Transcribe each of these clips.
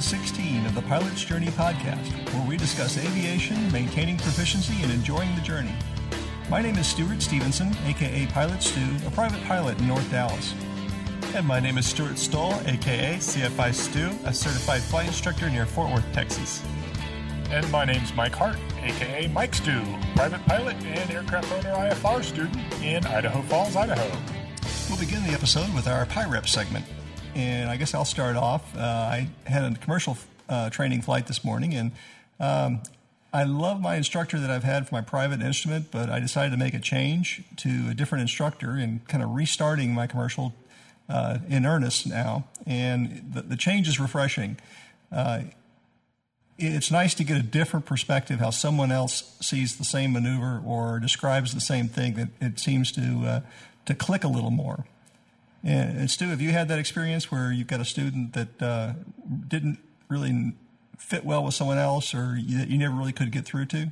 episode 16 of the Pilot's Journey podcast, where we discuss aviation, maintaining proficiency, and enjoying the journey. My name is Stuart Stevenson, aka Pilot Stu, a private pilot in North Dallas. And my name is Stuart Stoll, aka CFI Stu, a certified flight instructor near Fort Worth, Texas. And my name's Mike Hart, aka Mike Stu, private pilot and aircraft owner IFR student in Idaho Falls, Idaho. We'll begin the episode with our PIREP segment. And I guess I'll start off. Uh, I had a commercial uh, training flight this morning, and um, I love my instructor that I've had for my private instrument, but I decided to make a change to a different instructor and kind of restarting my commercial uh, in earnest now. And the, the change is refreshing. Uh, it's nice to get a different perspective how someone else sees the same maneuver or describes the same thing that it seems to uh, to click a little more. And, and Stu, have you had that experience where you've got a student that uh, didn't really fit well with someone else, or you, you never really could get through to?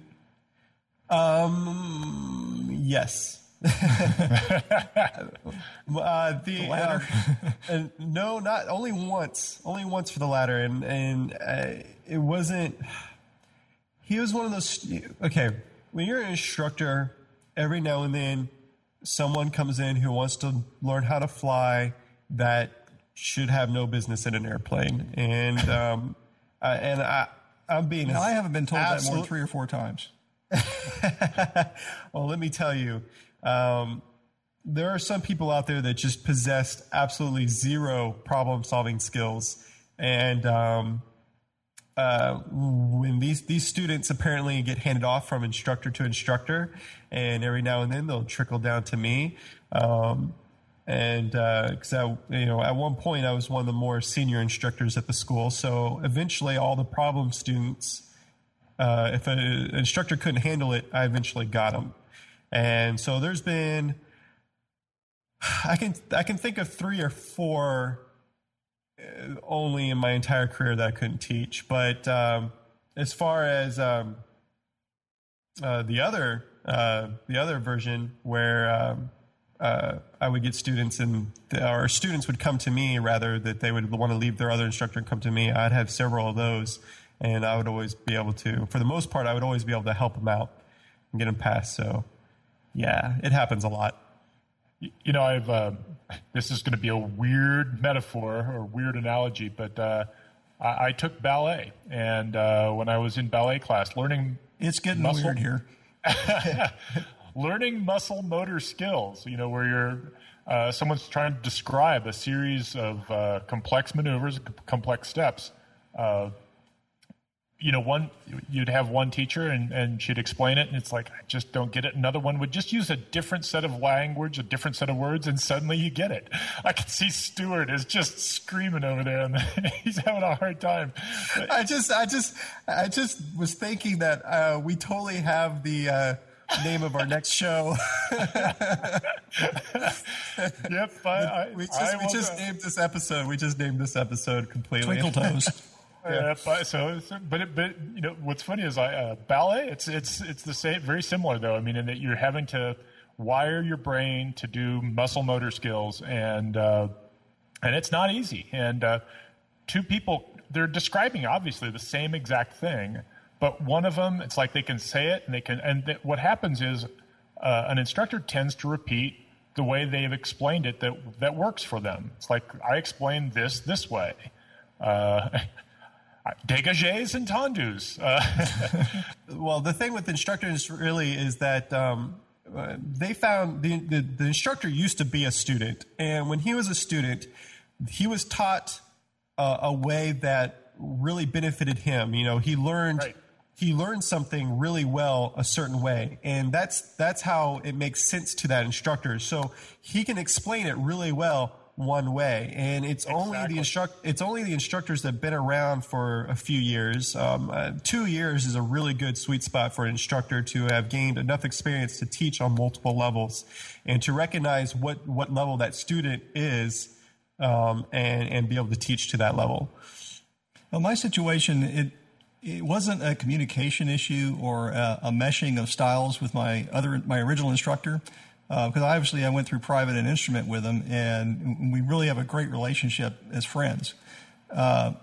Um, yes. uh, the, the latter? Uh, no, not only once. Only once for the latter, and and uh, it wasn't. He was one of those. Okay, when you're an instructor, every now and then someone comes in who wants to learn how to fly that should have no business in an airplane, and um, uh, and I, I'm being. Now, I haven't been told absolute, that more than three or four times. well, let me tell you, um, there are some people out there that just possess absolutely zero problem-solving skills, and um, uh, when these these students apparently get handed off from instructor to instructor, and every now and then they'll trickle down to me. Um, and because uh, I, you know, at one point I was one of the more senior instructors at the school, so eventually all the problem students, uh, if an instructor couldn't handle it, I eventually got them. And so there's been, I can I can think of three or four uh, only in my entire career that I couldn't teach. But um, as far as um, uh, the other uh, the other version, where um, uh, I would get students and or students would come to me rather that they would want to leave their other instructor and come to me. I'd have several of those, and I would always be able to, for the most part, I would always be able to help them out and get them past. So, yeah, it happens a lot. You know, I've uh, this is going to be a weird metaphor or weird analogy, but uh, I, I, took ballet, and uh, when I was in ballet class, learning it's getting muscle, weird here. learning muscle motor skills. You know, where you're uh, someone's trying to describe a series of uh, complex maneuvers, complex steps uh, you know, one you'd have one teacher and, and she'd explain it, and it's like I just don't get it. Another one would just use a different set of language, a different set of words, and suddenly you get it. I can see Stewart is just screaming over there, and he's having a hard time. I just, I just, I just was thinking that uh, we totally have the. Uh, name of our next show. yep. I, I, we just, we just named this episode. We just named this episode completely. Twinkle toes. Yeah. but so, but it, but you know what's funny is I uh, ballet. It's it's it's the same, very similar though. I mean, in that you're having to wire your brain to do muscle motor skills, and uh, and it's not easy. And uh, two people they're describing obviously the same exact thing, but one of them it's like they can say it and they can. And th- what happens is uh, an instructor tends to repeat the way they've explained it that that works for them. It's like I explained this this way. Dégagés and tendus. Uh, well, the thing with instructors really is that um, uh, they found the, the, the, instructor used to be a student. And when he was a student, he was taught uh, a way that really benefited him. You know, he learned. Right. He learned something really well a certain way, and that's that's how it makes sense to that instructor. So he can explain it really well, one way, and it's exactly. only the instruct it's only the instructors that've been around for a few years. Um, uh, two years is a really good sweet spot for an instructor to have gained enough experience to teach on multiple levels, and to recognize what what level that student is, um, and and be able to teach to that level. Well, my situation it it wasn't a communication issue or a, a meshing of styles with my other my original instructor because uh, obviously I went through private and instrument with him, and we really have a great relationship as friends. Uh,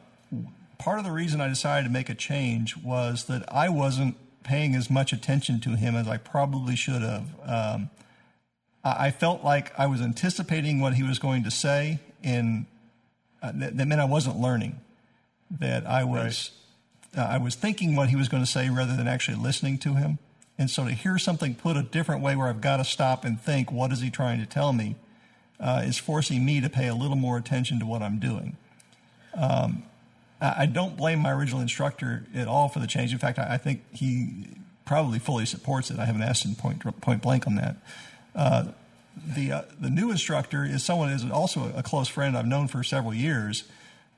part of the reason I decided to make a change was that I wasn't paying as much attention to him as I probably should have. Um, I, I felt like I was anticipating what he was going to say, and uh, that, that meant I wasn't learning. That I was uh, I was thinking what he was going to say rather than actually listening to him. And so to hear something put a different way where I've got to stop and think, what is he trying to tell me, uh, is forcing me to pay a little more attention to what I'm doing. Um, I don't blame my original instructor at all for the change. In fact, I think he probably fully supports it. I haven't asked him point, point blank on that. Uh, the uh, the new instructor is someone who is also a close friend I've known for several years,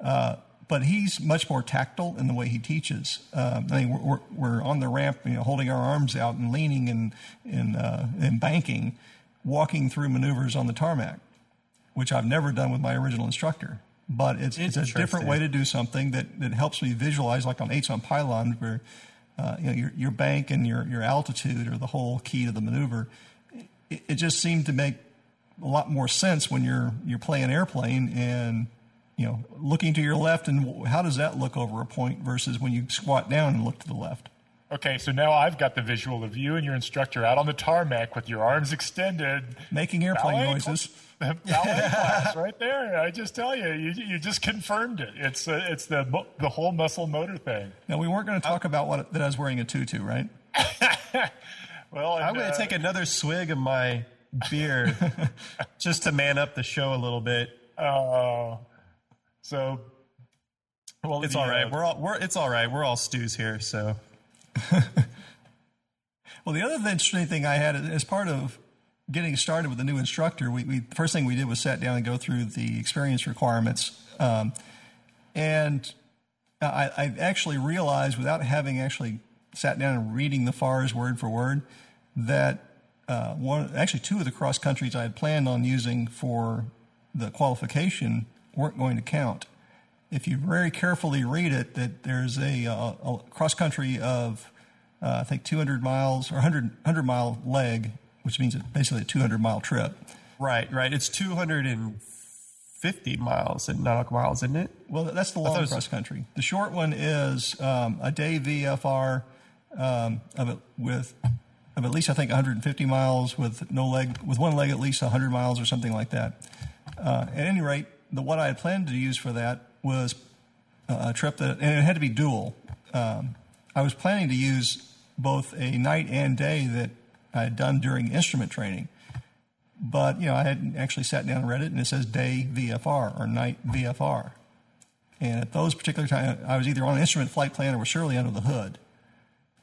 uh, but he's much more tactile in the way he teaches. Um, I mean, we're, we're, on the ramp, you know, holding our arms out and leaning and and, uh, and banking, walking through maneuvers on the tarmac, which I've never done with my original instructor but it's, it's a different way to do something that, that helps me visualize, like on eights on pylon, where uh, you know your, your bank and your, your altitude are the whole key to the maneuver. It, it, just seemed to make a lot more sense when you're you're playing airplane and you know looking to your left and how does that look over a point versus when you squat down and look to the left. Okay, so now I've got the visual of you and your instructor out on the tarmac with your arms extended, making airplane noises. ballet class right there. I just tell you, you, you just confirmed it. It's uh, it's the the whole muscle motor thing. Now we weren't going to talk about what that I was wearing a tutu, right? well, and, I'm going to uh, take another swig of my beer just to man up the show a little bit. Uh, so, well, it's all right. Uh, we're all we're it's all right. We're all stews here, so. well, the other interesting thing I had as part of getting started with a new instructor, we, we first thing we did was sat down and go through the experience requirements, um, and I, I, actually realized without having actually sat down and reading the FARs word for word that uh, one actually two of the cross countries I had planned on using for the qualification weren't going to count. If you very carefully read it, that there's a, a, a cross country of uh, I think 200 miles or 100, 100 mile leg which means it's basically a 200 mile trip. Right, right. It's 250 miles in nautical miles, isn't it? Well, that's the long cross country. The short one is um, a day VFR um, of it with of at least I think 150 miles with no leg with one leg at least 100 miles or something like that. Uh, at any rate, the what I had planned to use for that was a trip that and it had to be dual. Um, I was planning to use both a night and day that I had done during instrument training. But, you know, I hadn't actually sat down and read it, and it says day VFR or night VFR. And at those particular times, I was either on an instrument flight plan or was surely under the hood.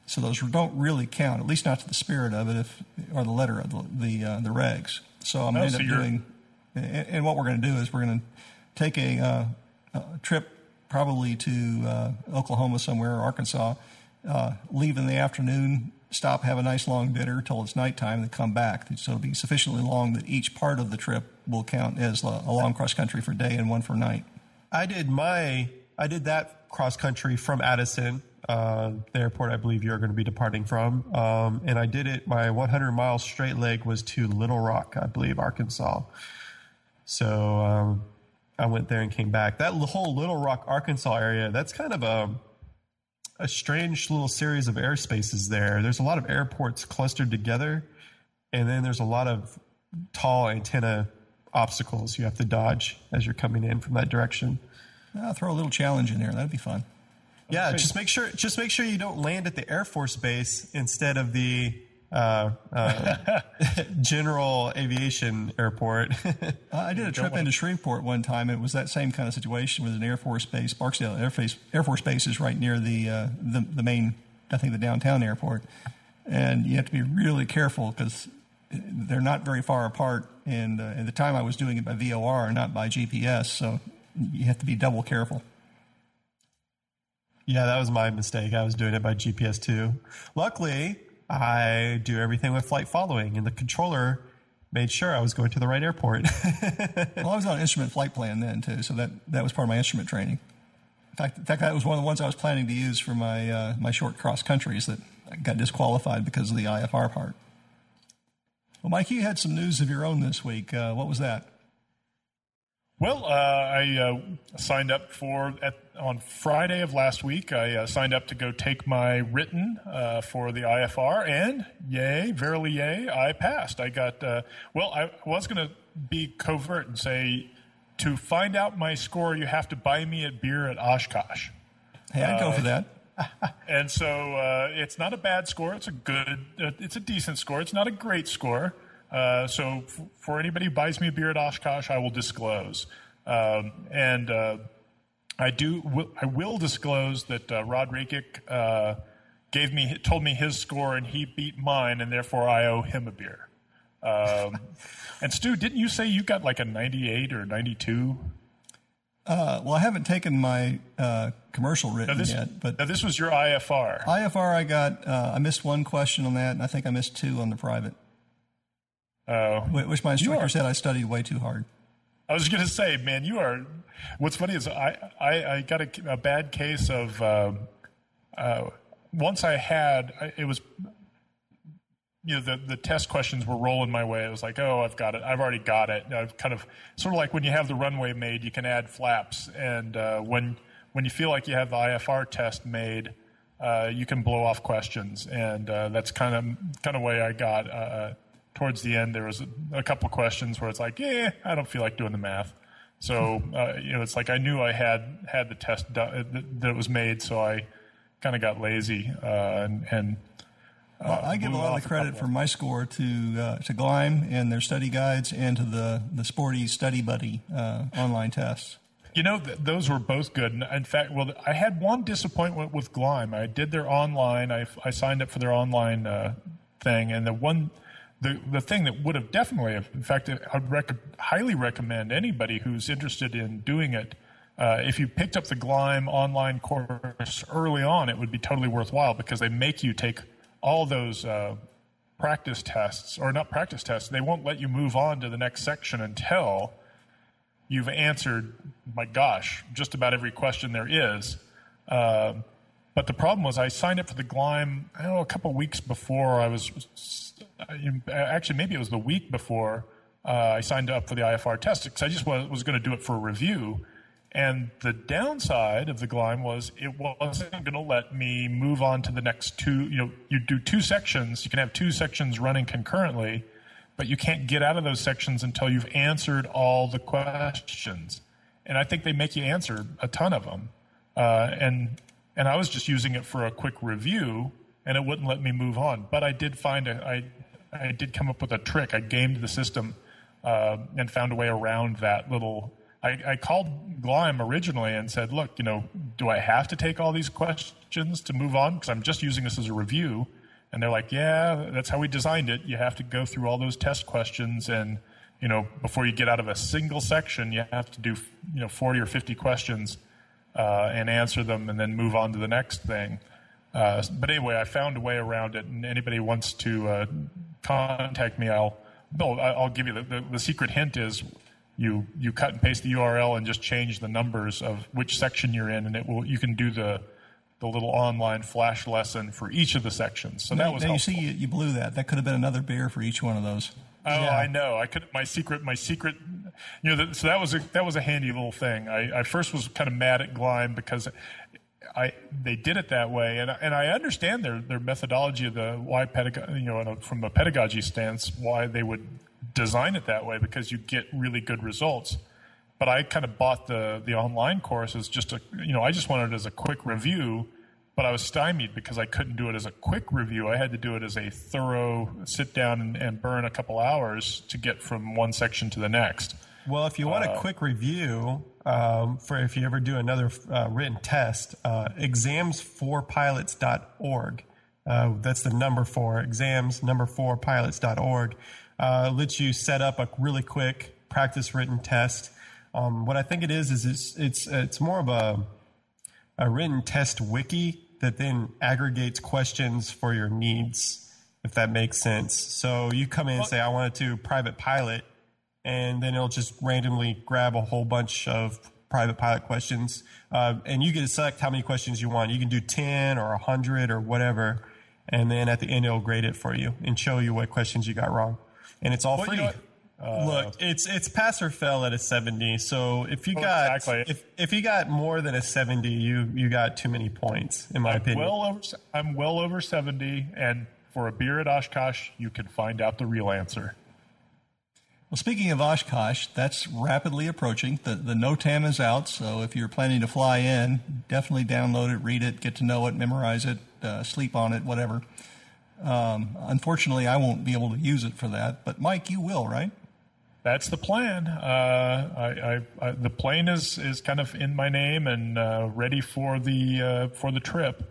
So those don't really count, at least not to the spirit of it, if or the letter of the the, uh, the regs. So I'm going to end up doing, and, and, what we're going to do is we're going to take a, uh, a, trip probably to uh, Oklahoma somewhere or Arkansas, uh, leave in the afternoon, stop, have a nice long dinner till it's nighttime, and come back. So it'll be sufficiently long that each part of the trip will count as a long cross country for day and one for night. I did my I did that cross country from Addison, uh, the airport I believe you're going to be departing from, um, and I did it. My 100 mile straight leg was to Little Rock, I believe, Arkansas. So um, I went there and came back. That whole Little Rock, Arkansas area, that's kind of a a strange little series of airspaces there. There's a lot of airports clustered together, and then there's a lot of tall antenna obstacles you have to dodge as you're coming in from that direction. I'll throw a little challenge in there. That'd be fun. Yeah, just make sure just make sure you don't land at the Air Force base instead of the uh, uh, general aviation airport. I did a trip into Shreveport one time. It was that same kind of situation with an Air Force base. Barksdale Air Force, Air Force Base is right near the, uh, the, the main, I think, the downtown airport, and you have to be really careful because they're not very far apart. And uh, at the time, I was doing it by VOR, not by GPS, so you have to be double careful. Yeah, that was my mistake. I was doing it by GPS too. Luckily, I do everything with flight following, and the controller made sure I was going to the right airport. well, I was on instrument flight plan then too, so that that was part of my instrument training. In fact, in fact, that was one of the ones I was planning to use for my uh, my short cross countries that got disqualified because of the IFR part. Well, Mike, you had some news of your own this week. Uh, what was that? Well, uh, I uh, signed up for at, on Friday of last week. I uh, signed up to go take my written uh, for the IFR, and yay, verily yay, I passed. I got uh, well. I was going to be covert and say to find out my score, you have to buy me a beer at Oshkosh. Hey, I'd go for that. and so uh, it's not a bad score. It's a good. it's a decent score. It's not a great score. Uh, so f- for anybody who buys me a beer at Oshkosh, I will disclose. Um, and uh, I do. W- I will disclose that uh, Rod Rakic uh, gave me told me his score, and he beat mine, and therefore I owe him a beer. Um, and Stu, didn't you say you got like a 98 or 92? Uh, well, I haven't taken my uh, commercial written this, yet, but this was your IFR. IFR, I got. Uh, I missed one question on that, and I think I missed two on the private. Oh, which my instructor said I studied way too hard. I was going to say, man, you are. What's funny is I I, I got a, a, bad case of um, uh, once I had it was you know the the test questions were rolling my way. It was like, oh, I've got it. I've already got it. I've kind of sort of like when you have the runway made, you can add flaps, and uh, when when you feel like you have the IFR test made, uh, you can blow off questions, and uh, that's kind of kind of way I got. Uh, towards the end, there was a, a couple questions where it's like, yeah, I don't feel like doing the math. So uh, you know, it's like I knew I had had the test done, that, that it was made, so I kind of got lazy uh, and. and uh, I give a lot of credit for my score to uh, to Gleim and their study guides, and to the the Sporty Study Buddy uh, online tests. You know, th- those were both good. In fact, well, I had one disappointment with Gleim. I did their online. I, I signed up for their online uh, thing, and the one the, the thing that would have definitely, in fact, I would rec- highly recommend anybody who's interested in doing it. Uh, if you picked up the Gleim online course early on, it would be totally worthwhile because they make you take all those uh, practice tests, or not practice tests. They won't let you move on to the next section until you've answered, my gosh, just about every question there is. Uh, but the problem was, I signed up for the Gleim, I don't know, a couple weeks before I was actually maybe it was the week before uh, I signed up for the IFR test because I just was, was going to do it for a review. And the downside of the Gleim was it wasn't going to let me move on to the next two. You know, you do two sections. You can have two sections running concurrently, but you can't get out of those sections until you've answered all the questions. And I think they make you answer a ton of them. Uh, and and I was just using it for a quick review, and it wouldn't let me move on. But I did find a, I I did come up with a trick. I gamed the system uh, and found a way around that little. I, I called Gleim originally and said, "Look, you know, do I have to take all these questions to move on? Because I'm just using this as a review." And they're like, "Yeah, that's how we designed it. You have to go through all those test questions, and you know, before you get out of a single section, you have to do you know 40 or 50 questions uh, and answer them, and then move on to the next thing." Uh, but anyway, I found a way around it, and anybody wants to uh, contact me, I'll no, I'll give you the, the, the, secret hint is you you cut and paste the URL and just change the numbers of which section you're in, and it will you can do the the little online flash lesson for each of the sections. So now, that was now you see you, you, blew that. That could have been another beer for each one of those. Oh, yeah. I know. I could my secret my secret. You know, so that was a that was a handy little thing. I, I first was kind of mad at Gleim because I they did it that way, and and I understand their their methodology of the why you know, uh, from a pedagogy stance, why they would design it that way because you get really good results. But I kind of bought the the online course as just a you know I just wanted it as a quick review, but I was stymied because I couldn't do it as a quick review. I had to do it as a thorough sit down and, and burn a couple hours to get from one section to the next. Well, if you want a uh, quick review um, for if you ever do another uh, written test, uh, exams4pilots.org. Uh, that's the number four, exams number four pilots.org. Uh, lets you set up a really quick practice written test. Um, what I think it is is it's it's it's more of a a written test wiki that then aggregates questions for your needs, if that makes sense. So you come in and say, I wanted to private pilot and then it'll just randomly grab a whole bunch of private pilot questions. Uh, and you get to select how many questions you want. You can do 10 or 100 or whatever. And then at the end, it'll grade it for you and show you what questions you got wrong. And it's all well, free. You know Uh, Look, it's it's pass or fail at a seventy. So if you Oh, got exactly. if if you got more than a seventy, you you got too many points, in my opinion. well over, I'm well over 70, and for a beer at Oshkosh, you can find out the real answer. Well, speaking of Oshkosh, that's rapidly approaching. The the NOTAM is out, so if you're planning to fly in, definitely download it, read it, get to know it, memorize it, uh, sleep on it, whatever. Um, unfortunately, I won't be able to use it for that, but Mike, you will, right? That's the plan. Uh, I, I, I, the plane is, is kind of in my name and uh, ready for the uh, for the trip,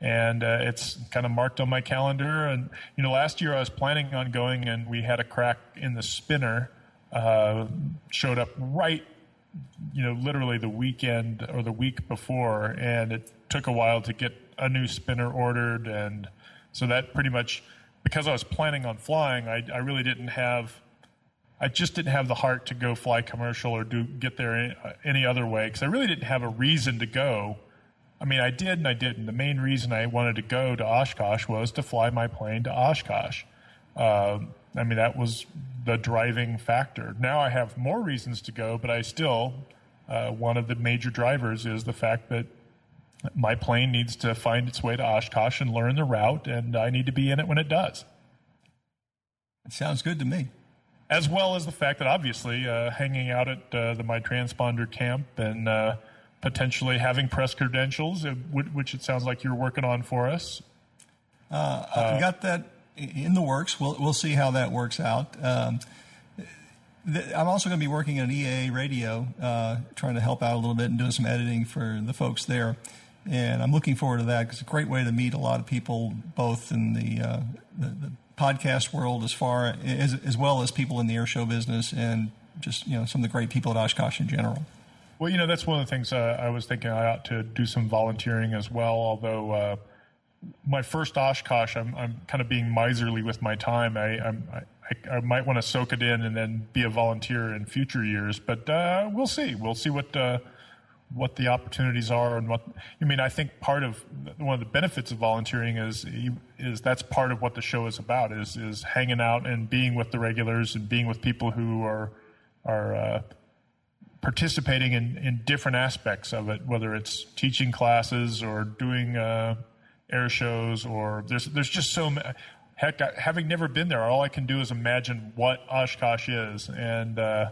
and uh, it's kind of marked on my calendar. And you know, last year I was planning on going, and we had a crack in the spinner. Uh, showed up right, you know, literally the weekend or the week before, and it took a while to get a new spinner ordered, and so that pretty much because I was planning on flying, I, I really didn't have. I just didn't have the heart to go fly commercial or do get there any, any other way because I really didn't have a reason to go. I mean, I did and I didn't. The main reason I wanted to go to Oshkosh was to fly my plane to Oshkosh. Uh, I mean, that was the driving factor. Now I have more reasons to go, but I still, uh, one of the major drivers is the fact that my plane needs to find its way to Oshkosh and learn the route, and I need to be in it when it does It sounds good to me. as well as the fact that obviously uh, hanging out at uh, the my transponder camp and uh, potentially having press credentials, uh, which it sounds like you're working on for us. I've got that in the works. We'll we'll see how that works out. Um, I'm also going to be working at EAA Radio, uh, trying to help out a little bit and doing some editing for the folks there. And I'm looking forward to that because it's a great way to meet a lot of people, both in the, uh, the, the podcast world as far as, as well as people in the air show business and just you know some of the great people at Oshkosh in general. Well, you know, that's one of the things uh, I was thinking I ought to do some volunteering as well. Although uh, my first Oshkosh, I'm, I'm kind of being miserly with my time. I, I, I might want to soak it in and then be a volunteer in future years. But uh, we'll see. We'll see what uh, what the opportunities are and what. I mean, I think part of one of the benefits of volunteering is is that's part of what the show is about. Is is hanging out and being with the regulars and being with people who are are uh, participating in, in different aspects of it, whether it's teaching classes or doing uh, air shows, or there's there's just so ma- heck. I, having never been there, all I can do is imagine what Oshkosh is, and uh,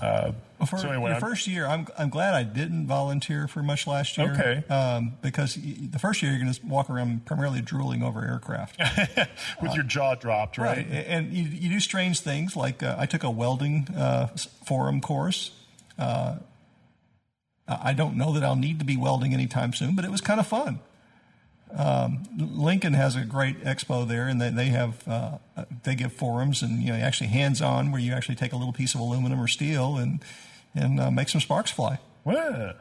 uh, Well, for so anyway, the first year, I'm I'm glad I didn't volunteer for much last year. Okay. Um, because the first year you're going to walk around primarily drooling over aircraft. with your jaw dropped, right? Right, and you, you do strange things like uh, I took a welding uh, forum course. Uh, I don't know that I'll need to be welding anytime soon, but it was kind of fun. Um, Lincoln has a great expo there, and they, they have uh, they give forums and you know actually hands on where you actually take a little piece of aluminum or steel and and uh, make some sparks fly. Well,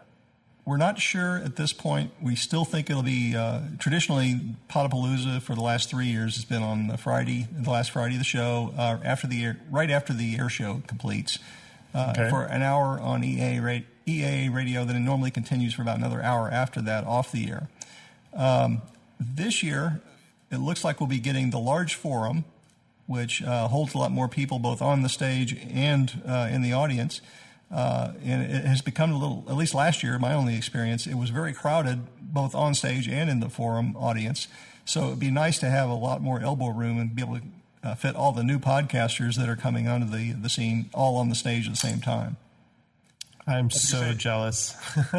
We're not sure at this point. We still think it'll be uh, traditionally Podapalooza for the last three years has been on the Friday, the last Friday of the show, uh, after the air, right after the air show completes, uh, Okay. for an hour on EA, ra- EA radio. Then it normally continues for about another hour after that off the air. Um, this year, it looks like we'll be getting the large forum, which uh, holds a lot more people both on the stage and uh, in the audience. Uh, and it has become a little, at least last year, my only experience, it was very crowded both on stage and in the forum audience. So it'd be nice to have a lot more elbow room and be able to uh, fit all the new podcasters that are coming onto the, the scene all on the stage at the same time. I'm so jealous.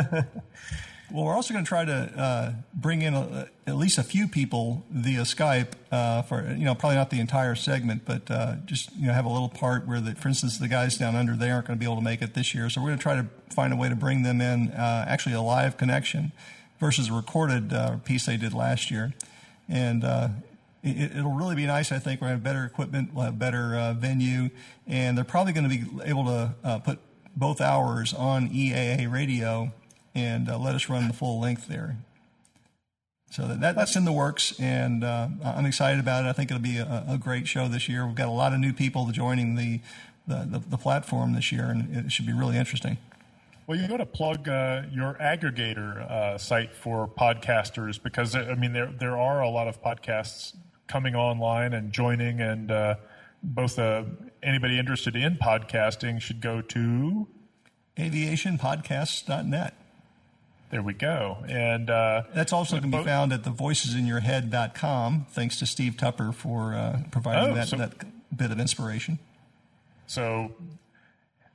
Well, we're also going to try to uh, bring in a, at least a few people via Skype uh, for you know probably not the entire segment, but uh, just you know have a little part where, the, for instance, the guys down under they aren't going to be able to make it this year, so we're going to try to find a way to bring them in uh, actually a live connection versus a recorded uh, piece they did last year, and. It, it'll really be nice. I think to have better equipment, we'll have better uh, venue, and they're probably going to be able to uh, put both hours on EAA radio and uh, let us run the full length there. So that, that's in the works, and uh, I'm excited about it. I think it'll be a, a great show this year. We've got a lot of new people joining the the, the, the platform this year, and it should be really interesting. Well, you got to plug uh, your aggregator uh, site for podcasters because I mean there there are a lot of podcasts coming online and joining, and uh, both uh, anybody interested in podcasting should go to aviationpodcasts.net. There we go. And uh, that's also can be found at thevoicesinyourhead.com. Thanks to Steve Tupper for uh, providing oh, that, so, that bit of inspiration. So,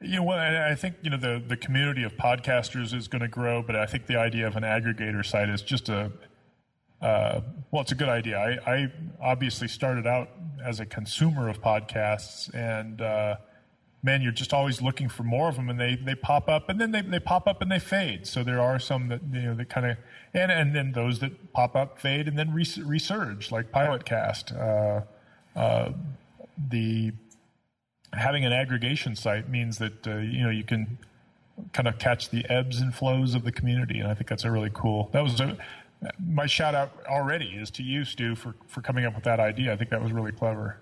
you know, I think you know the the community of podcasters is going to grow, but I think the idea of an aggregator site is just a uh, well, it's a good idea. I, I, obviously started out as a consumer of podcasts, and uh, man, you're just always looking for more of them, and they, they pop up, and then they, they pop up and they fade. So there are some that you know that kind of, and and then those that pop up, fade, and then res- resurge, like Pilotcast. Uh, uh, the having an aggregation site means that uh, you know you can kind of catch the ebbs and flows of the community, and I think that's a really cool. That was a, my shout out already is to you, Stu, for, for coming up with that idea. I think that was really clever.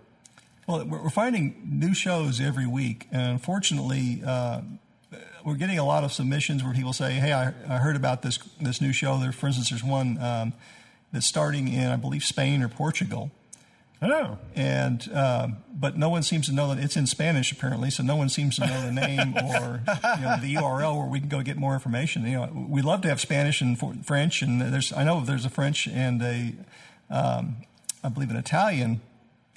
Well, we're finding new shows every week, and unfortunately, uh, we're getting a lot of submissions where people say, "Hey, I, I, heard about this this new show." There, for instance, there's one um, that's starting in, I believe, Spain or Portugal, Oh. And um, but no one seems to know that it's in Spanish apparently, so no one seems to know the name or you know, the URL where we can go get more information. You know, we love to have Spanish and French, and there's I know there's a French and a um, I believe an Italian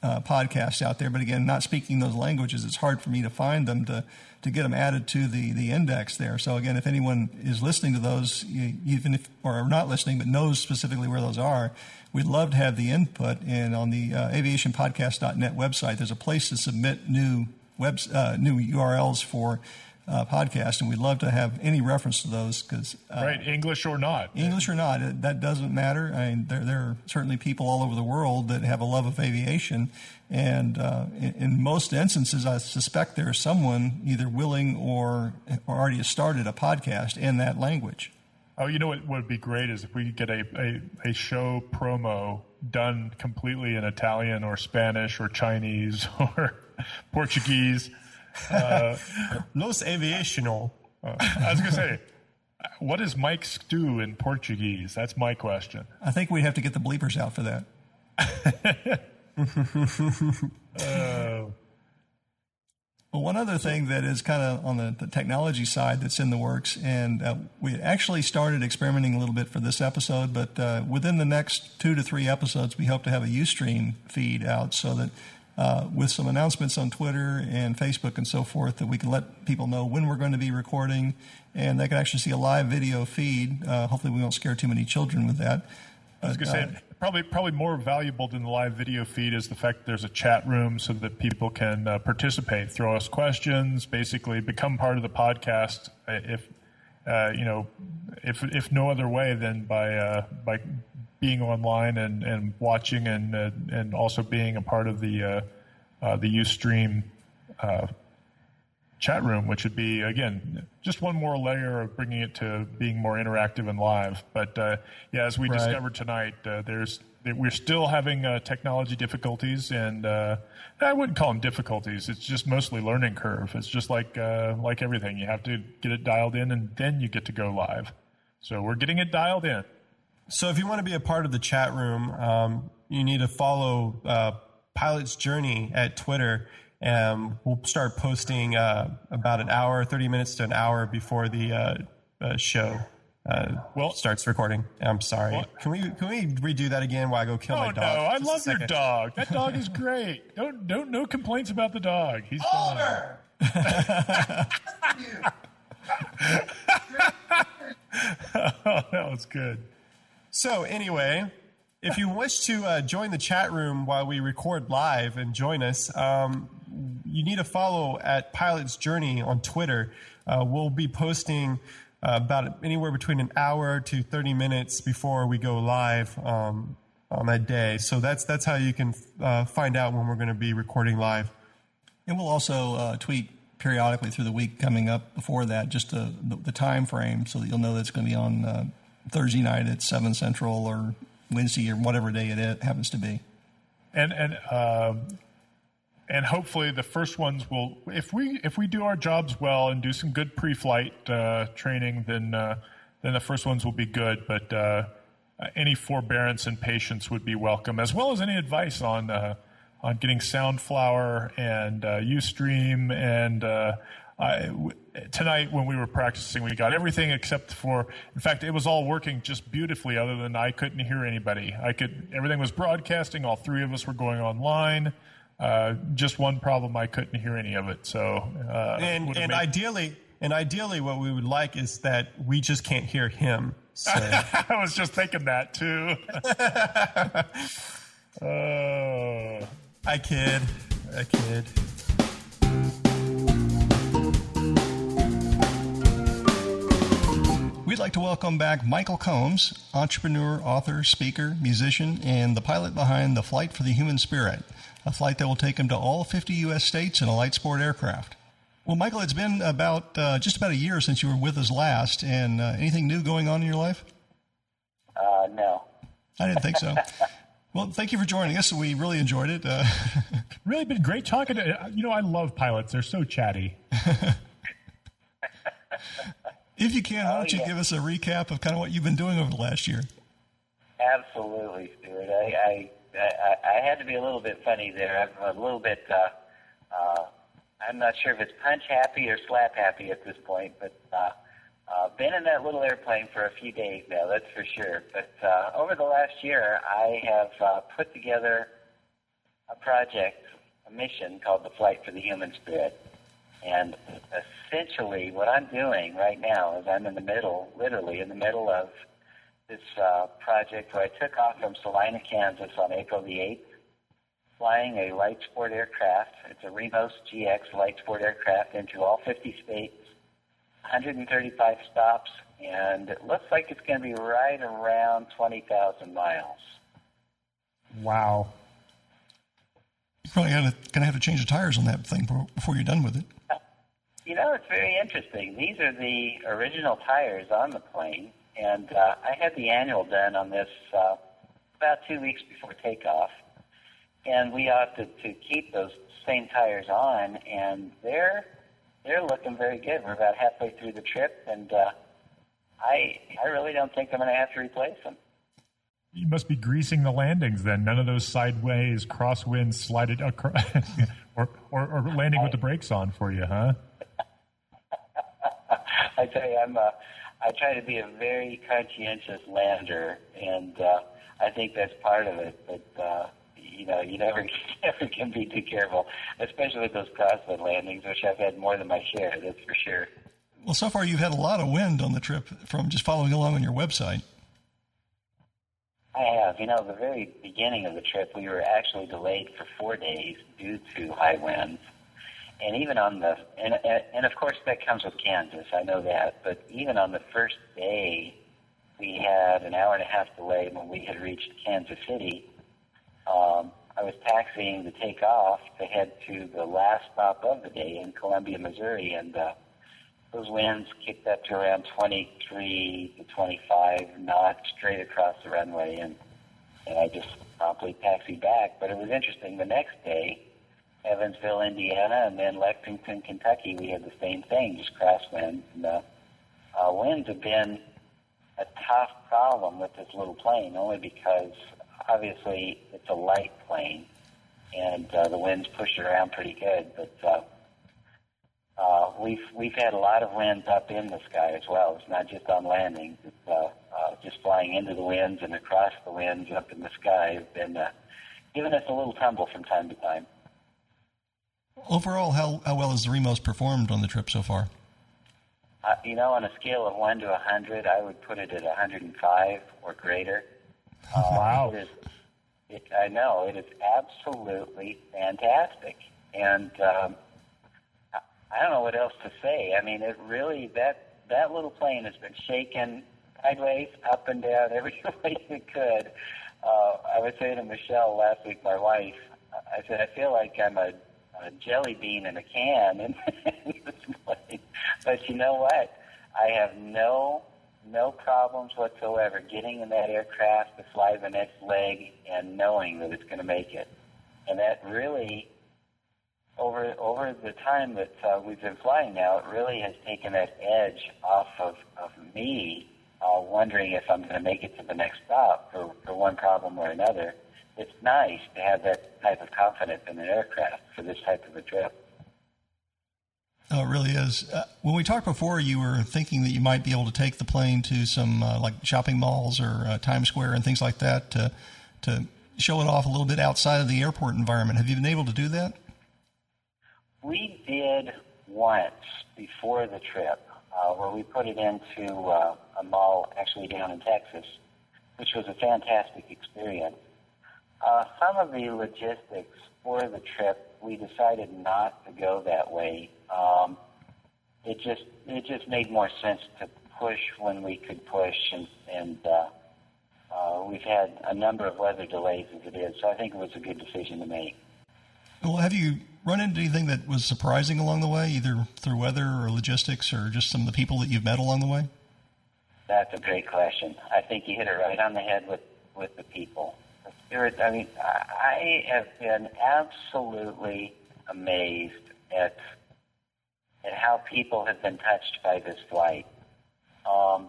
uh, podcast out there, but again, not speaking those languages, it's hard for me to find them to to get them added to the the index there. So again, if anyone is listening to those, even if or not listening, but knows specifically where those are, we'd love to have the input. And on the uh, aviationpodcast.net website, there's a place to submit new webs uh, new URLs for uh, podcast, and we'd love to have any reference to those because uh, right, English or not, English or not, it, that doesn't matter. I mean, there, there are certainly people all over the world that have a love of aviation, and uh, in, in, most instances, I suspect there is someone either willing or, or already has started a podcast in that language. Oh, you know what would be great is if we could get a, a, a show promo done completely in Italian or Spanish or Chinese or Portuguese uh, Los Aviational. Uh, I was going to say, what does Mike Stu in Portuguese? That's my question. I think we'd have to get the bleepers out for that. uh, well, one other thing that is kind of on the, the, technology side that's in the works, and uh, we actually started experimenting a little bit for this episode, but uh, within the next two to three episodes, we hope to have a Ustream feed out so that uh, with some announcements on Twitter and Facebook and so forth that we can let people know when we're going to be recording, and they can actually see a live video feed. Uh, hopefully, we won't scare too many children with that. I was going to say, uh, probably probably more valuable than the live video feed is the fact that there's a chat room so that people can uh, participate, throw us questions, basically become part of the podcast. Uh, if uh, you know, if if no other way than by uh, by being online and, and watching and uh, and also being a part of the uh, uh, the UStream uh, chat room, which would be again just one more layer of bringing it to being more interactive and live. But uh, yeah, as we right. discovered tonight, uh, there's we're still having technology difficulties, and I wouldn't call them difficulties. It's just mostly learning curve. It's just like like everything, you have to get it dialed in, and then you get to go live. So we're getting it dialed in. So if you want to be a part of the chat room, um, you need to follow uh, Pilot's Journey at Twitter. And we'll start posting uh, about an hour, 30 minutes to an hour before the uh, uh show uh, well starts recording. I'm sorry. What? Can we can we redo that again while I go kill oh, my dog? no, I love your dog. That dog is great. Don't don't no complaints about the dog. He's Oliver. oh, that was good. So, anyway, if you wish to uh, join the chat room while we record live and join us, um, you need to follow at Pilot's Journey on Twitter. Uh, we'll be posting uh, about anywhere between an hour to 30 minutes before we go live um, on that day. So that's that's how you can uh, find out when we're going to be recording live. And we'll also uh, tweet periodically through the week coming up before that, just the, the, the time frame, so that you'll know that it's going to be on uh, Thursday night at seven central or Wednesday or whatever day it happens to be. And and uh, and hopefully the first ones will if we if we do our jobs well and do some good pre-flight uh, training, then uh, then the first ones will be good. But uh, any forbearance and patience would be welcome, as well as any advice on uh, on getting Soundflower and uh, UStream and uh, I, tonight when we were practicing, we got everything except for. In fact, it was all working just beautifully. Other than I couldn't hear anybody. I could. Everything was broadcasting. All three of us were going online. Uh, just one problem: I couldn't hear any of it. So, uh, and and made- ideally, and ideally, what we would like is that we just can't hear him. So I was just thinking that too. uh, I kid, I kid. We'd like to welcome back Michael Combs, entrepreneur, author, speaker, musician, and the pilot behind the Flight for the Human Spirit, a flight that will take him to all 50 U.S. states in a light sport aircraft. Well, Michael, it's been about uh, just about a year since you were with us last, and uh, anything new going on in your life? Uh, no. I didn't think so. well, thank you for joining us. We really enjoyed it. Uh, really been great talking to you. you know I love pilots. They're so chatty. if you can, why don't you yeah. give us a recap of kind of what you've been doing over the last year? Absolutely, Stuart. I, I, I, I had to be a little bit funny there. I'm a little bit. Uh, uh, I'm not sure if it's punch happy or slap happy at this point, but uh, uh, been in that little airplane for a few days now. That's for sure. But uh, over the last year, I have uh, put together a project, a mission called the Flight for the Human Spirit. And essentially, what I'm doing right now is I'm in the middle, literally in the middle of this uh, project where I took off from Salina, Kansas on April the 8th, flying a light sport aircraft. It's a Remos GX light sport aircraft into all 50 states, 135 stops, and it looks like it's going to be right around 20,000 miles. Wow. You're probably going to have to change the tires on that thing before- before you're done with it. You know, it's very interesting. These are the original tires on the plane, and uh, I had the annual done on this uh, about two weeks before takeoff, and we opted to keep those same tires on, and they're they're looking very good. We're about halfway through the trip, and uh, I I really don't think I'm going to have to replace them. You must be greasing the landings then. None of those sideways crosswinds slided across, or, or or landing with the brakes on for you, huh? I tell you, I'm a, I try to be a very conscientious lander, and uh, I think that's part of it. But uh, you know, you never, never can be too careful, especially with those crosswind landings, which I've had more than my share. That's for sure. Well, so far you've had a lot of wind on the trip from just following along on your website. I have. You know, the very beginning of the trip, we were actually delayed for four days due to high winds. And even on the, and, and of course that comes with Kansas, I know that, but even on the first day, we had an hour and a half delay when we had reached Kansas City. Um, I was taxiing to take off to head to the last stop of the day in Columbia, Missouri, and uh, those winds kicked up to around 23 to 25 knots straight across the runway, and and I just promptly taxied back. But it was interesting. The next day, Evansville, Indiana, and then Lexington, Kentucky, we had the same thing, just crosswinds. And uh, uh, winds have been a tough problem with this little plane, only because obviously it's a light plane, and uh, the winds push it around pretty good. But uh, uh, we've we've had a lot of winds up in the sky as well. It's not just on landings. It's uh, uh, just flying into the winds and across the winds up in the sky have been uh, giving us a little tumble from time to time. Overall, how, how well has the Remos performed on the trip so far? Uh, you know, on a scale of one to a hundred, I would put it at 105 or greater. Uh, Wow. It is, it, I know it is absolutely fantastic, and um, I, I don't know what else to say. I mean, it really that that little plane has been shaken sideways, up and down, every way it could. Uh, I was saying to Michelle last week, my wife, I said I feel like I'm a, a jelly bean in a can plane. But you know what? I have no no problems whatsoever getting in that aircraft to fly the next leg and knowing that it's going to make it. And that really, over over the time that uh, we've been flying now, it really has taken that edge off of, of me uh, wondering if I'm going to make it to the next stop for, for one problem or another. It's nice to have that type of confidence in an aircraft for this type of a trip. Oh, it really is. Uh, when we talked before, you were thinking that you might be able to take the plane to some uh, like shopping malls or uh, Times Square and things like that to to show it off a little bit outside of the airport environment. Have you been able to do that? We did once before the trip, uh, where we put it into uh, a mall actually down in Texas, which was a fantastic experience. Uh, some of the logistics for the trip, we decided not to go that way. Um, it just it just made more sense to push when we could push, and, and uh, uh, we've had a number of weather delays as it is. So I think it was a good decision to make. Well, have you run into anything that was surprising along the way, either through weather or logistics, or just some of the people that you've met along the way? That's a great question. I think you hit it right on the head with with the people. I mean, I have been absolutely amazed at at how people have been touched by this flight. Um,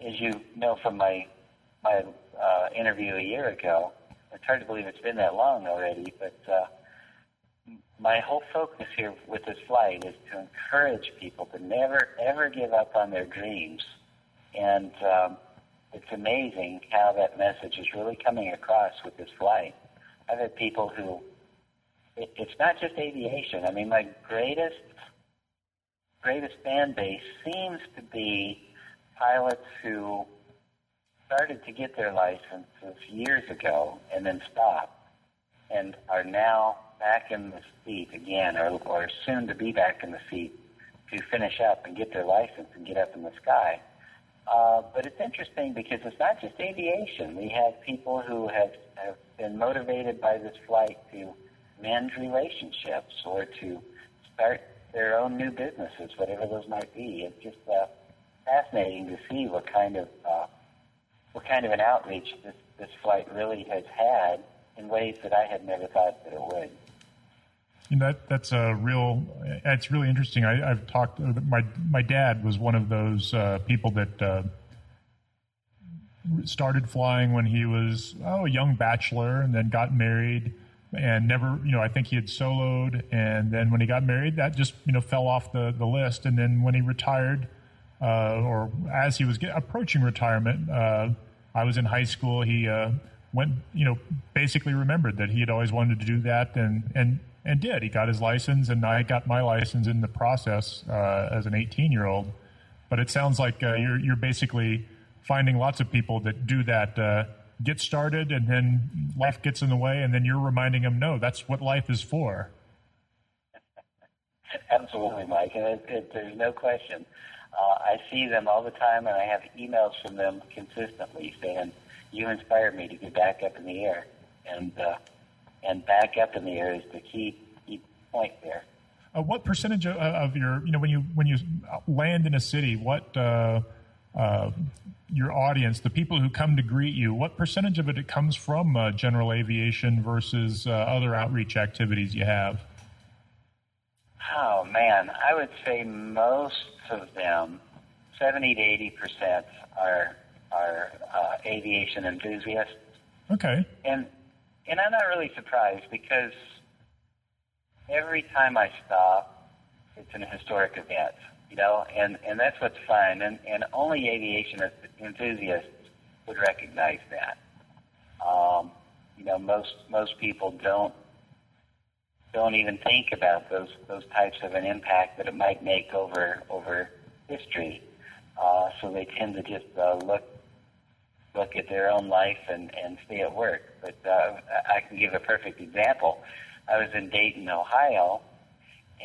as you know from my my uh, interview a year ago, it's hard to believe it's been that long already. But uh, my whole focus here with this flight is to encourage people to never ever give up on their dreams, and um, it's amazing how that message is really coming across with this flight. I've had people who, it, it's not just aviation. I mean, my greatest, greatest fan base seems to be pilots who started to get their licenses years ago and then stopped and are now back in the seat again or, or soon to be back in the seat to finish up and get their license and get up in the sky. Uh, but it's interesting because it's not just aviation. We have people who have, have been motivated by this flight to mend relationships or to start their own new businesses, whatever those might be. It's just uh, fascinating to see what kind of uh, what kind of an outreach this, this flight really has had in ways that I had never thought that it would. You know, that that's a real. It's really interesting. I, have talked. My my dad was one of those uh, people that uh, started flying when he was oh a young bachelor, and then got married, and never. You know, I think he had soloed, and then when he got married, that just you know fell off the the list. And then when he retired, uh, or as he was get, approaching retirement, uh, I was in high school. He uh, went, you know, basically remembered that he had always wanted to do that, and and and did. He got his license, and I got my license in the process uh, as an 18 year old. But it sounds like uh, you're you're basically finding lots of people that do that. Uh, get started, and then life gets in the way, and then you're reminding them, no, that's what life is for. Absolutely, Mike, and it, it, there's no question. Uh, I see them all the time, and I have emails from them consistently saying, "You inspired me to get back up in the air," and uh, and back up in the air is the key, key point there. Uh, what percentage of, of, your, you know, when you when you land in a city, what uh, uh, your audience, the people who come to greet you, what percentage of it, it comes from uh, general aviation versus uh, other outreach activities you have? Oh man, I would say most of them, seventy to eighty percent, are are uh, aviation enthusiasts. Okay. And and I'm not really surprised because every time I stop, it's an historic event, you know, and, and that's what's fun. And, and only aviation enthusiasts would recognize that. Um, you know, most most people don't don't even think about those those types of an impact that it might make over over history. Uh, so they tend to just uh, look look at their own life and, and stay at work. But uh, I can give a perfect example. I was in Dayton, Ohio,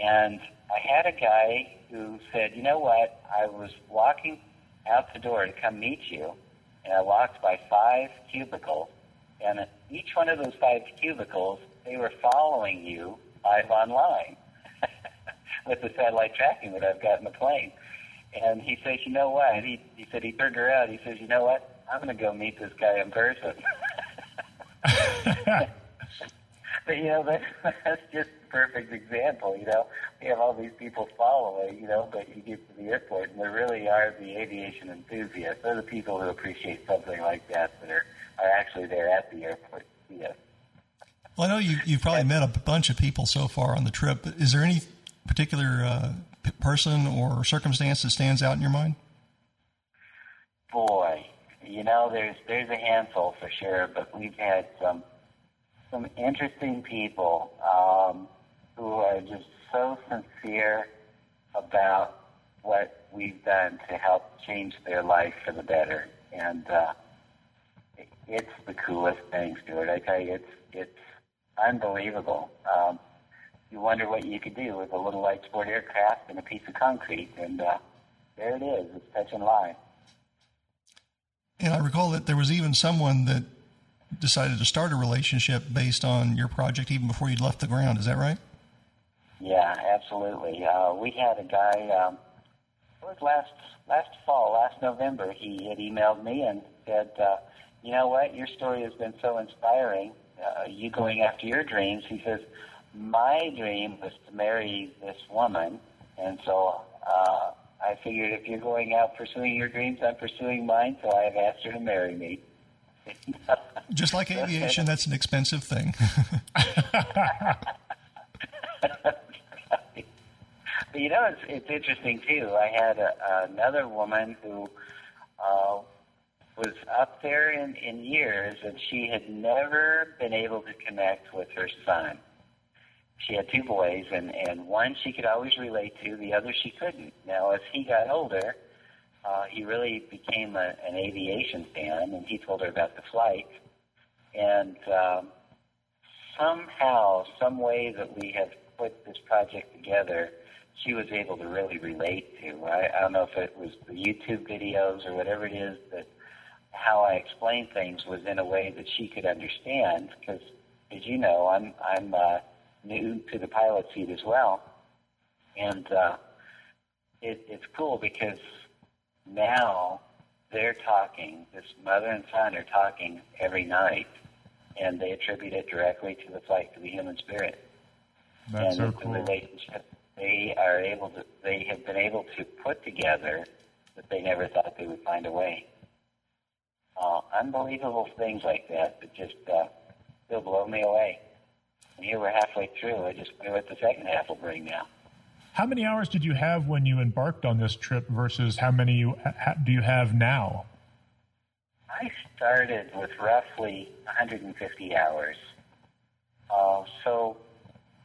and I had a guy who said, you know what, I was walking out the door to come meet you, and I walked by five cubicles, and each one of those five cubicles, they were following you live online with the satellite tracking that I've got in the plane. And he says, you know what? And he, he said he turned around. He says, you know what? I'm going to go meet this guy in person. but you know that, that's just a perfect example. You know, we have all these people following. You know, but you get to the airport, and there really are the aviation enthusiasts. They're the people who appreciate something like that that are are actually there at the airport. You Well, I know you, you've probably met a bunch of people so far on the trip. Is there any particular uh, person or circumstance that stands out in your mind? Boy, you know, there's there's a handful for sure, but we've had some some interesting people um, who are just so sincere about what we've done to help change their life for the better, and uh, it's the coolest thing, Stuart. I tell you, it's it's unbelievable. Um, you wonder what you could do with a little light sport aircraft and a piece of concrete, and uh, there it is. It's touch and lie. And I recall that there was even someone that decided to start a relationship based on your project even before you'd left the ground. Is that right? Yeah, absolutely. Uh, we had a guy. Um, it was last last fall, last November. He had emailed me and said, uh, "You know what? Your story has been so inspiring. Uh, you going after your dreams." He says, "My dream was to marry this woman, and so uh, I figured if you're going out pursuing your dreams, I'm pursuing mine. So I have asked her to marry me." Just like aviation, that's an expensive thing. you know, it's it's interesting too. I had a, another woman who uh, was up there in in years, and she had never been able to connect with her son. She had two boys, and and one she could always relate to, the other she couldn't. Now, as he got older, uh, he really became a, an aviation fan, and he told her about the flight. And um, somehow, some way that we have put this project together, she was able to really relate to. I, I don't know if it was the YouTube videos or whatever it is that how I explained things was in a way that she could understand. Because, as you know, I'm I'm uh, new to the pilot seat as well, and uh, it, it's cool because now they're talking. This mother and son are talking every night, and they attribute it directly to the flight to the human spirit. That's and so it's a relationship they are able to. They have been able to put together that they never thought they would find a way. Uh, unbelievable things like that that just uh, still blow me away. Here we're halfway through. I just wonder what the second half will bring now. How many hours did you have when you embarked on this trip versus how many you ha- do you have now? I started with roughly 150 hours. Uh, so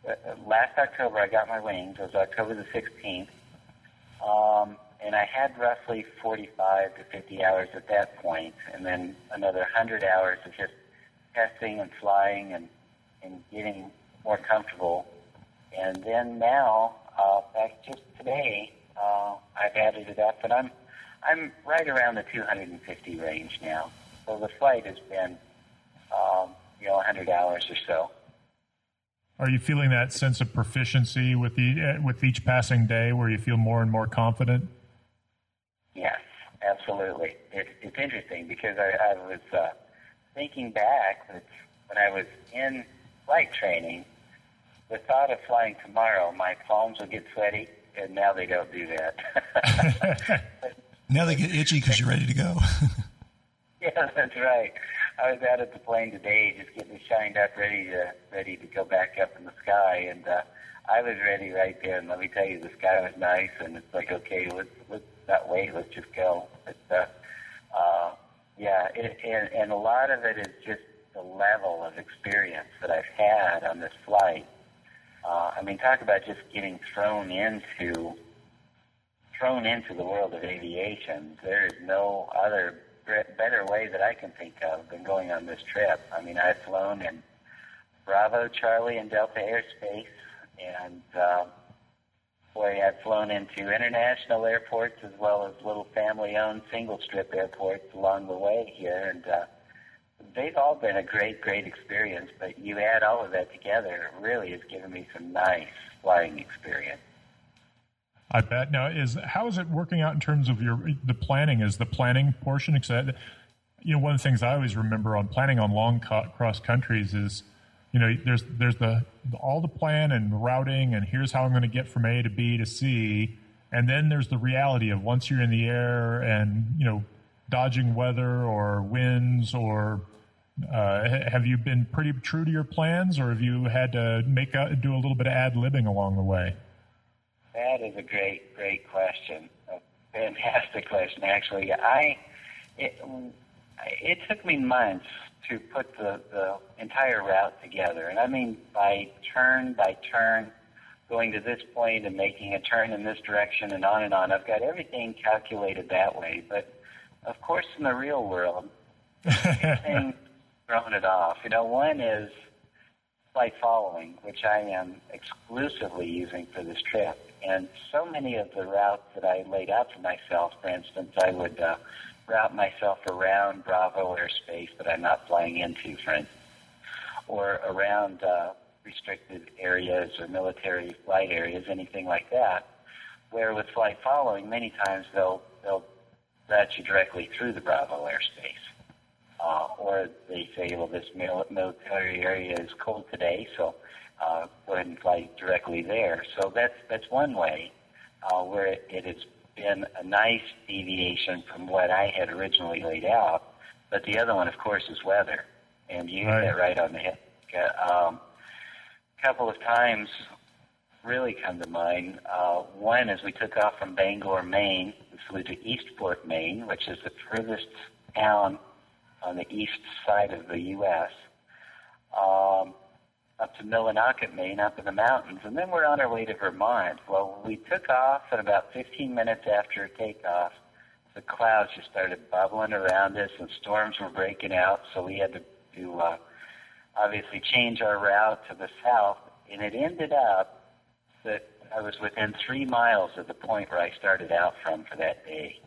uh, last October I got my wings. It was October the 16th. Um, and I had roughly 45 to 50 hours at that point, and then another 100 hours of just testing and flying and, and getting more comfortable. And then now, uh, back just today, uh, I've added it up, and I'm I'm right around the 250 range now. So the flight has been, um, you know, 100 hours or so. Are you feeling that sense of proficiency with the with each passing day, where you feel more and more confident? Yes, absolutely. It, it's interesting because I, I was uh, thinking back that when I was in flight training, the thought of flying tomorrow, my palms will get sweaty, and now they don't do that. now they get itchy because you're ready to go. yeah, that's right. I was out at the plane today, just getting shined up, ready to ready to go back up in the sky, and uh, I was ready right there. And let me tell you, the sky was nice, and it's like, okay, let's let's not wait, let's just go. But uh, uh, yeah, it, and, and a lot of it is just the level of experience that I've had on this flight. Uh, I mean, talk about just getting thrown into thrown into the world of aviation. There is no other better way that I can think of than going on this trip. I mean, I've flown in Bravo, Charlie, and Delta airspace, and uh, boy, I've flown into international airports as well as little family-owned single-strip airports along the way here, and uh, they've all been a great, great experience. But you add all of that together, it really has given me some nice flying experience. I bet. Now, is how is it working out in terms of your the planning? Is the planning portion excited? You know, one of the things I always remember on planning on long co- cross countries is, you know, there's there's the all the plan and routing, and here's how I'm going to get from A to B to C, and then there's the reality of once you're in the air and you know, dodging weather or winds or Uh, have you been pretty true to your plans, or have you had to make a, do a little bit of ad libbing along the way? That is a great, great question. A fantastic question, actually. I it, it took me months to put the, the entire route together, and I mean by turn by turn, going to this point and making a turn in this direction, and on and on. I've got everything calculated that way, but of course, in the real world, things thrown it off. You know, one is flight following, which I am exclusively using for this trip. And so many of the routes that I laid out for myself, for instance, I would uh, route myself around Bravo airspace that I'm not flying into, for instance, or around uh, restricted areas or military flight areas, anything like that. Where with flight following, many times they'll they'll route you directly through the Bravo airspace. Uh, or they say, well, this military area is cold today, so uh, go ahead and fly directly there. So that's that's one way uh, where it, it has been a nice deviation from what I had originally laid out. But the other one, of course, is weather, and you right. hit that right on the head. Um, a couple of times really come to mind. Uh, one is we took off from Bangor, Maine. We flew to Eastport, Maine, which is the furthest town on the east side of the U.S. Um, up to Millinocket, Maine, up in the mountains, and then we're on our way to Vermont. Well, we took off, and about 15 minutes after takeoff, the clouds just started bubbling around us, and storms were breaking out. So we had to, to uh, obviously change our route to the south, and it ended up that I was within three miles of the point where I started out from for that day.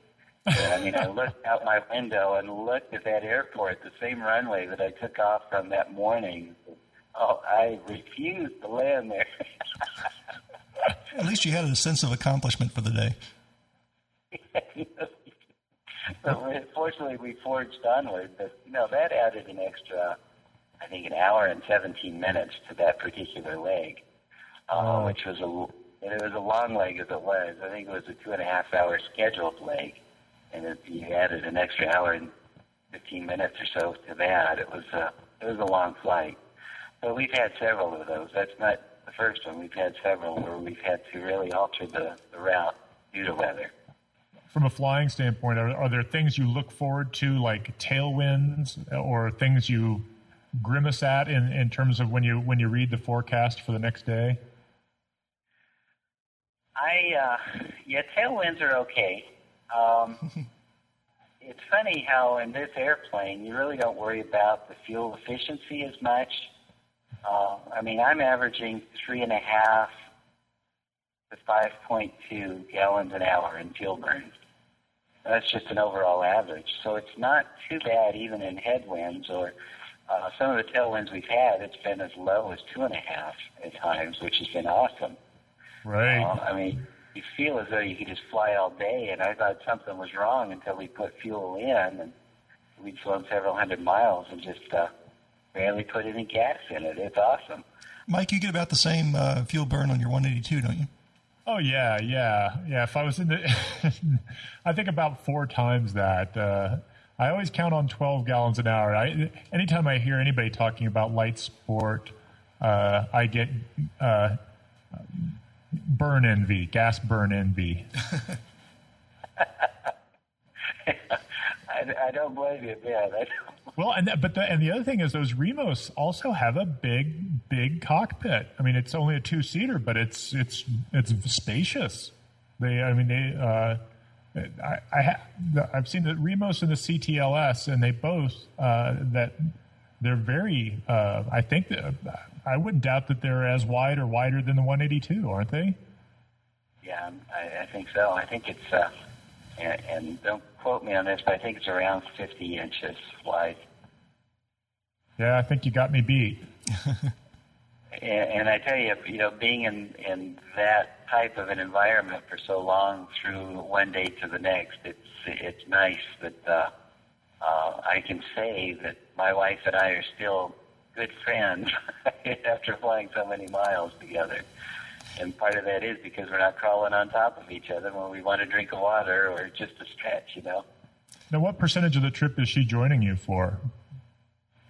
I mean, I looked out my window and looked at that airport, the same runway that I took off from that morning. Oh, I refused to land there. at least you had a sense of accomplishment for the day. so, fortunately, we forged onward, but you know that added an extra, I think, an hour and 17 minutes to that particular leg, uh, which was a it was a long leg as it was. I think it was a two and a half hour scheduled leg and if you added an extra hour and 15 minutes or so to that, it was a uh, it was a long flight. But we've had several of those. That's not the first one. We've had several where we've had to really alter the, the route due to weather. From a flying standpoint, are, are there things you look forward to, like tailwinds, or things you grimace at in, in terms of when you when you read the forecast for the next day? I uh, yeah, tailwinds are okay. Um, it's funny how in this airplane you really don't worry about the fuel efficiency as much. Uh, I mean, I'm averaging three and a half to 5.2 gallons an hour in fuel burn. That's just an overall average. So it's not too bad even in headwinds or uh, some of the tailwinds we've had, it's been as low as two and a half at times, which has been awesome. Right. Uh, I mean, you feel as though you could just fly all day. And I thought something was wrong until we put fuel in, and we'd flown several hundred miles and just uh, barely put any gas in it. It's awesome. Mike, you get about the same uh, fuel burn on your 182, don't you? Oh yeah, yeah, yeah. If I was in the, I think about four times that. Uh, I always count on 12 gallons an hour. I, anytime I hear anybody talking about light sport, uh, I get uh, burn envy, gas burn envy. I, I, don't blame you, man. Well, and that, but the, and the other thing is those Remos also have a big, big cockpit. I mean, it's only a two seater, but it's it's it's spacious. They, I mean, they. Uh, I, I ha- I've seen the Remos and the CTLS, and they both uh, that they're very. Uh, I think that, I wouldn't doubt that they're as wide or wider than the 182, aren't they? Yeah, I, I think so. I think it's, uh, and, and don't quote me on this, but I think it's around 50 inches wide. Yeah, I think you got me beat. and, and I tell you, you know, being in in that type of an environment for so long, through one day to the next, it's it's nice that uh, uh, I can say that my wife and I are still good friends after flying so many miles together. And part of that is because we're not crawling on top of each other when we want a drink of water or just a stretch, you know. Now, what percentage of the trip is she joining you for?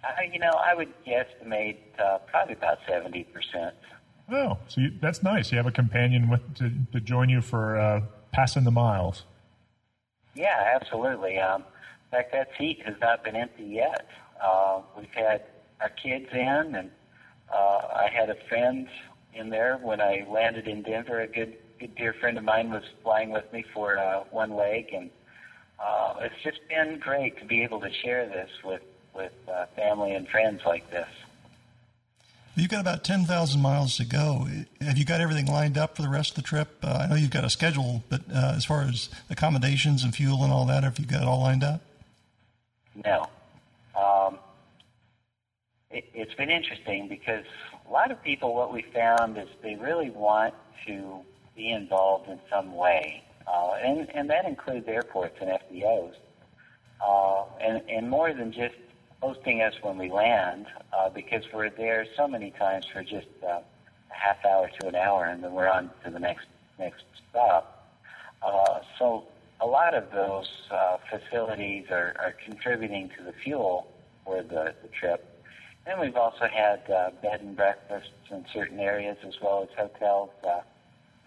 Uh, you know, I would guesstimate uh, probably about seventy percent. Oh, so you, that's nice. You have a companion with to, to join you for uh, passing the miles. Yeah, absolutely. Um, in fact, that seat has not been empty yet. Uh, we've had our kids in, and uh, I had a friend in there when I landed in Denver. A good, good dear friend of mine was flying with me for uh, one leg, and uh, it's just been great to be able to share this with with uh, family and friends like this. You've got about 10,000 miles to go. Have you got everything lined up for the rest of the trip? Uh, I know you've got a schedule, but uh, as far as accommodations and fuel and all that, have you got it all lined up? No. Um, it, it's been interesting because a lot of people, what we found is they really want to be involved in some way, uh, and, and that includes airports and FBOs. Uh, and, and more than just hosting us when we land, uh, because we're there so many times for just uh, a half hour to an hour, and then we're on to the next next stop. Uh, so a lot of those uh, facilities are, are contributing to the fuel for the, the trip. And we've also had uh, bed and breakfasts in certain areas as well as hotels uh,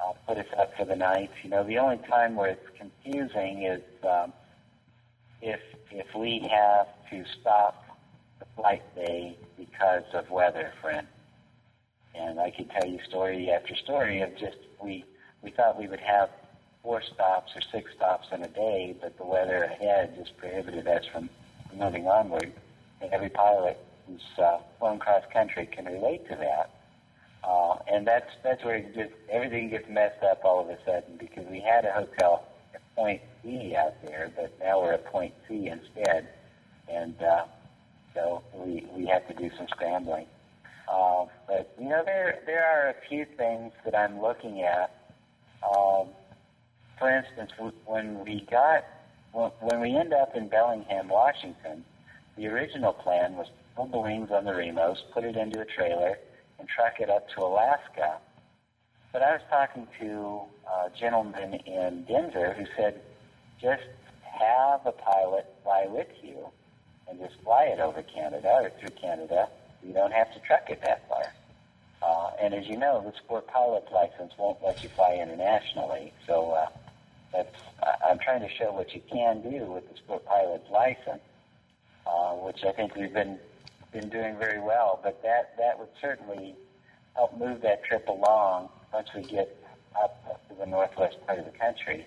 uh, put us up for the night. You know, the only time where it's confusing is um, if if we have to stop the flight day because of weather, friend. And I can tell you story after story of just we we thought we would have four stops or six stops in a day, but the weather ahead just prohibited us from moving onward. And every pilot who's uh, flown cross country can relate to that. Uh, and that's that's where it just everything gets messed up all of a sudden because we had a hotel at point B out there, but now we're at point C instead, and uh, so we we have to do some scrambling. Uh, but you know there there are a few things that I'm looking at. Um, for instance, when we got when we end up in Bellingham, Washington, the original plan was pull the wings on the Remos, put it into a trailer, and truck it up to Alaska. But I was talking to a gentleman in Denver who said, just have a pilot fly with you and just fly it over Canada or through Canada. You don't have to truck it that far. Uh, and as you know, the sport pilot license won't let you fly internationally. So uh, that's I'm trying to show what you can do with the sport pilot's license, uh, which I think we've been been doing very well. But that that would certainly help move that trip along once we get up to the northwest part of the country.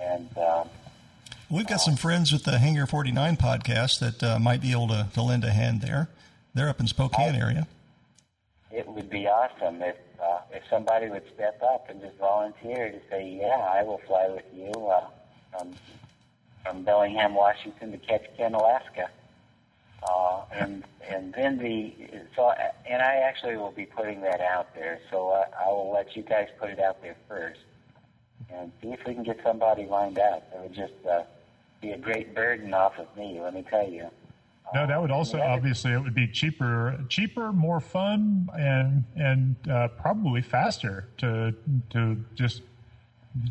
And um, we've got some friends with the Hangar 49 podcast that uh, might be able to, to lend a hand there. They're up in Spokane I, area. It would be awesome if uh, if somebody would step up and just volunteer to say, "Yeah, I will fly with you uh, from from Bellingham, Washington to Ketchikan, Alaska." Uh, and and then the so and I actually will be putting that out there. So I, I will let you guys put it out there first, and see if we can get somebody lined up. It would just uh, be a great burden off of me. Let me tell you. No, that would also obviously it would be cheaper, cheaper, more fun, and and uh, probably faster to to just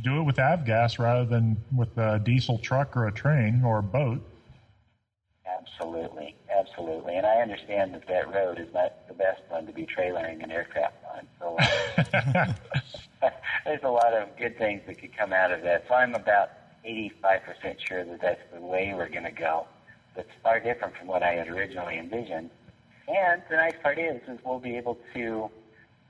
do it with avgas rather than with a diesel truck or a train or a boat. Absolutely, absolutely. And I understand that that road is not the best one to be trailering an aircraft on. So uh, there's a lot of good things that could come out of that. So I'm about 85% sure that that's the way we're going to go. That's far different from what I had originally envisioned. And the nice part is, is we'll be able to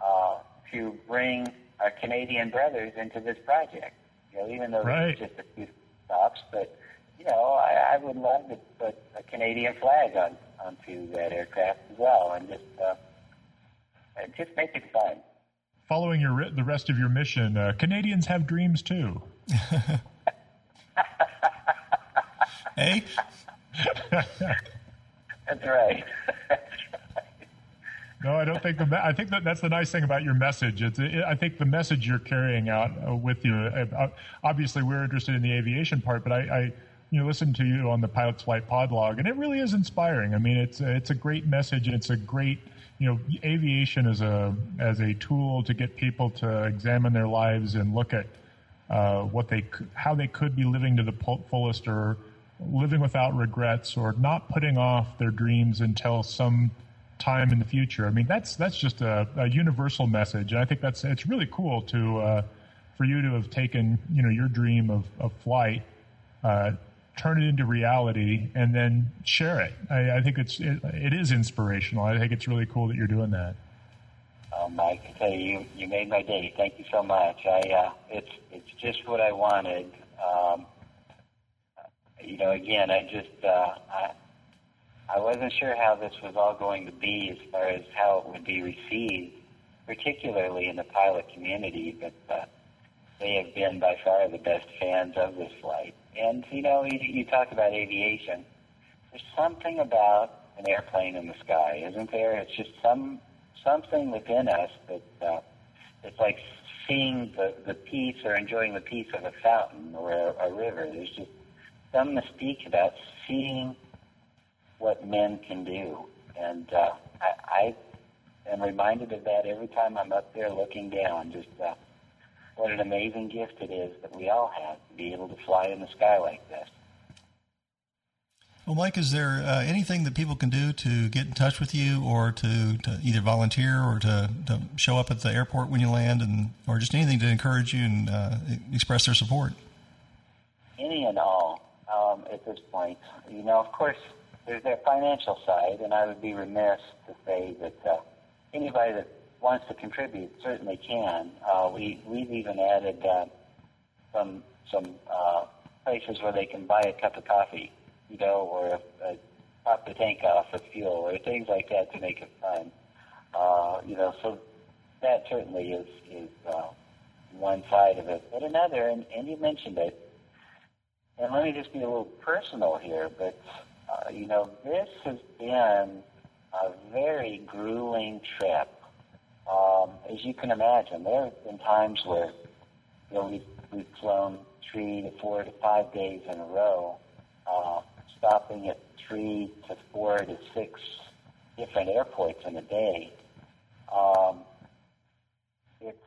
uh, to bring our Canadian brothers into this project. You know, even though right. it's just a few stops, but you know, I, I would love to put a Canadian flag on onto that aircraft as well, and just uh, just make it fun. Following your the rest of your mission, uh, Canadians have dreams too. hey. That's right. No, I don't think the. I think that that's the nice thing about your message. It's. It, I think the message you're carrying out uh, with you. Uh, obviously, we're interested in the aviation part, but I, I you listen to you on the Pilot's Flight Podlog, and it really is inspiring. I mean, it's it's a great message, it's a great, you know, aviation as a as a tool to get people to examine their lives and look at uh, what they how they could be living to the fullest, or living without regrets or not putting off their dreams until some time in the future. I mean, that's that's just a, a universal message, and I think that's it's really cool to uh, for you to have taken you know your dream of, of flight, uh, turn it into reality, and then share it. I, I think it's it, it is inspirational. I think it's really cool that you're doing that. Oh, Mike, I tell you, you, you made my day. Thank you so much. I uh, it's it's just what I wanted. Um, you know, again, I just uh, I I wasn't sure how this was all going to be as far as how it would be received, particularly in the pilot community. But uh, they have been by far the best fans of this flight. And you know, you, you talk about aviation. There's something about an airplane in the sky, isn't there? It's just some something within us that uh, it's like seeing the the peace or enjoying the peace of a fountain or a, a river. There's just some mystique about seeing what men can do, and uh, I, I am reminded of that every time I'm up there looking down. Just uh, what an amazing gift it is that we all have to be able to fly in the sky like this. Well, Mike, is there uh, anything that people can do to get in touch with you, or to, to either volunteer, or to, to, show up at the airport when you land, and or just anything to encourage you and uh, express their support? Any and all um, at this point. You know, of course, there's their financial side, and I would be remiss to say that uh, anybody that wants to contribute certainly can. Uh, we we've even added uh, some some uh, places where they can buy a cup of coffee, you know, or a, a top the tank off with fuel, or things like that to make it fun. Uh, you know, so that certainly is is uh, one side of it. But another, and, and you mentioned it, and let me just be a little personal here, but uh, you know, this has been a very grueling trip um, as you can imagine, there have been times where you know we've, we've flown three to four to five days in a row, uh, stopping at three to four to six different airports in a day. Um, it's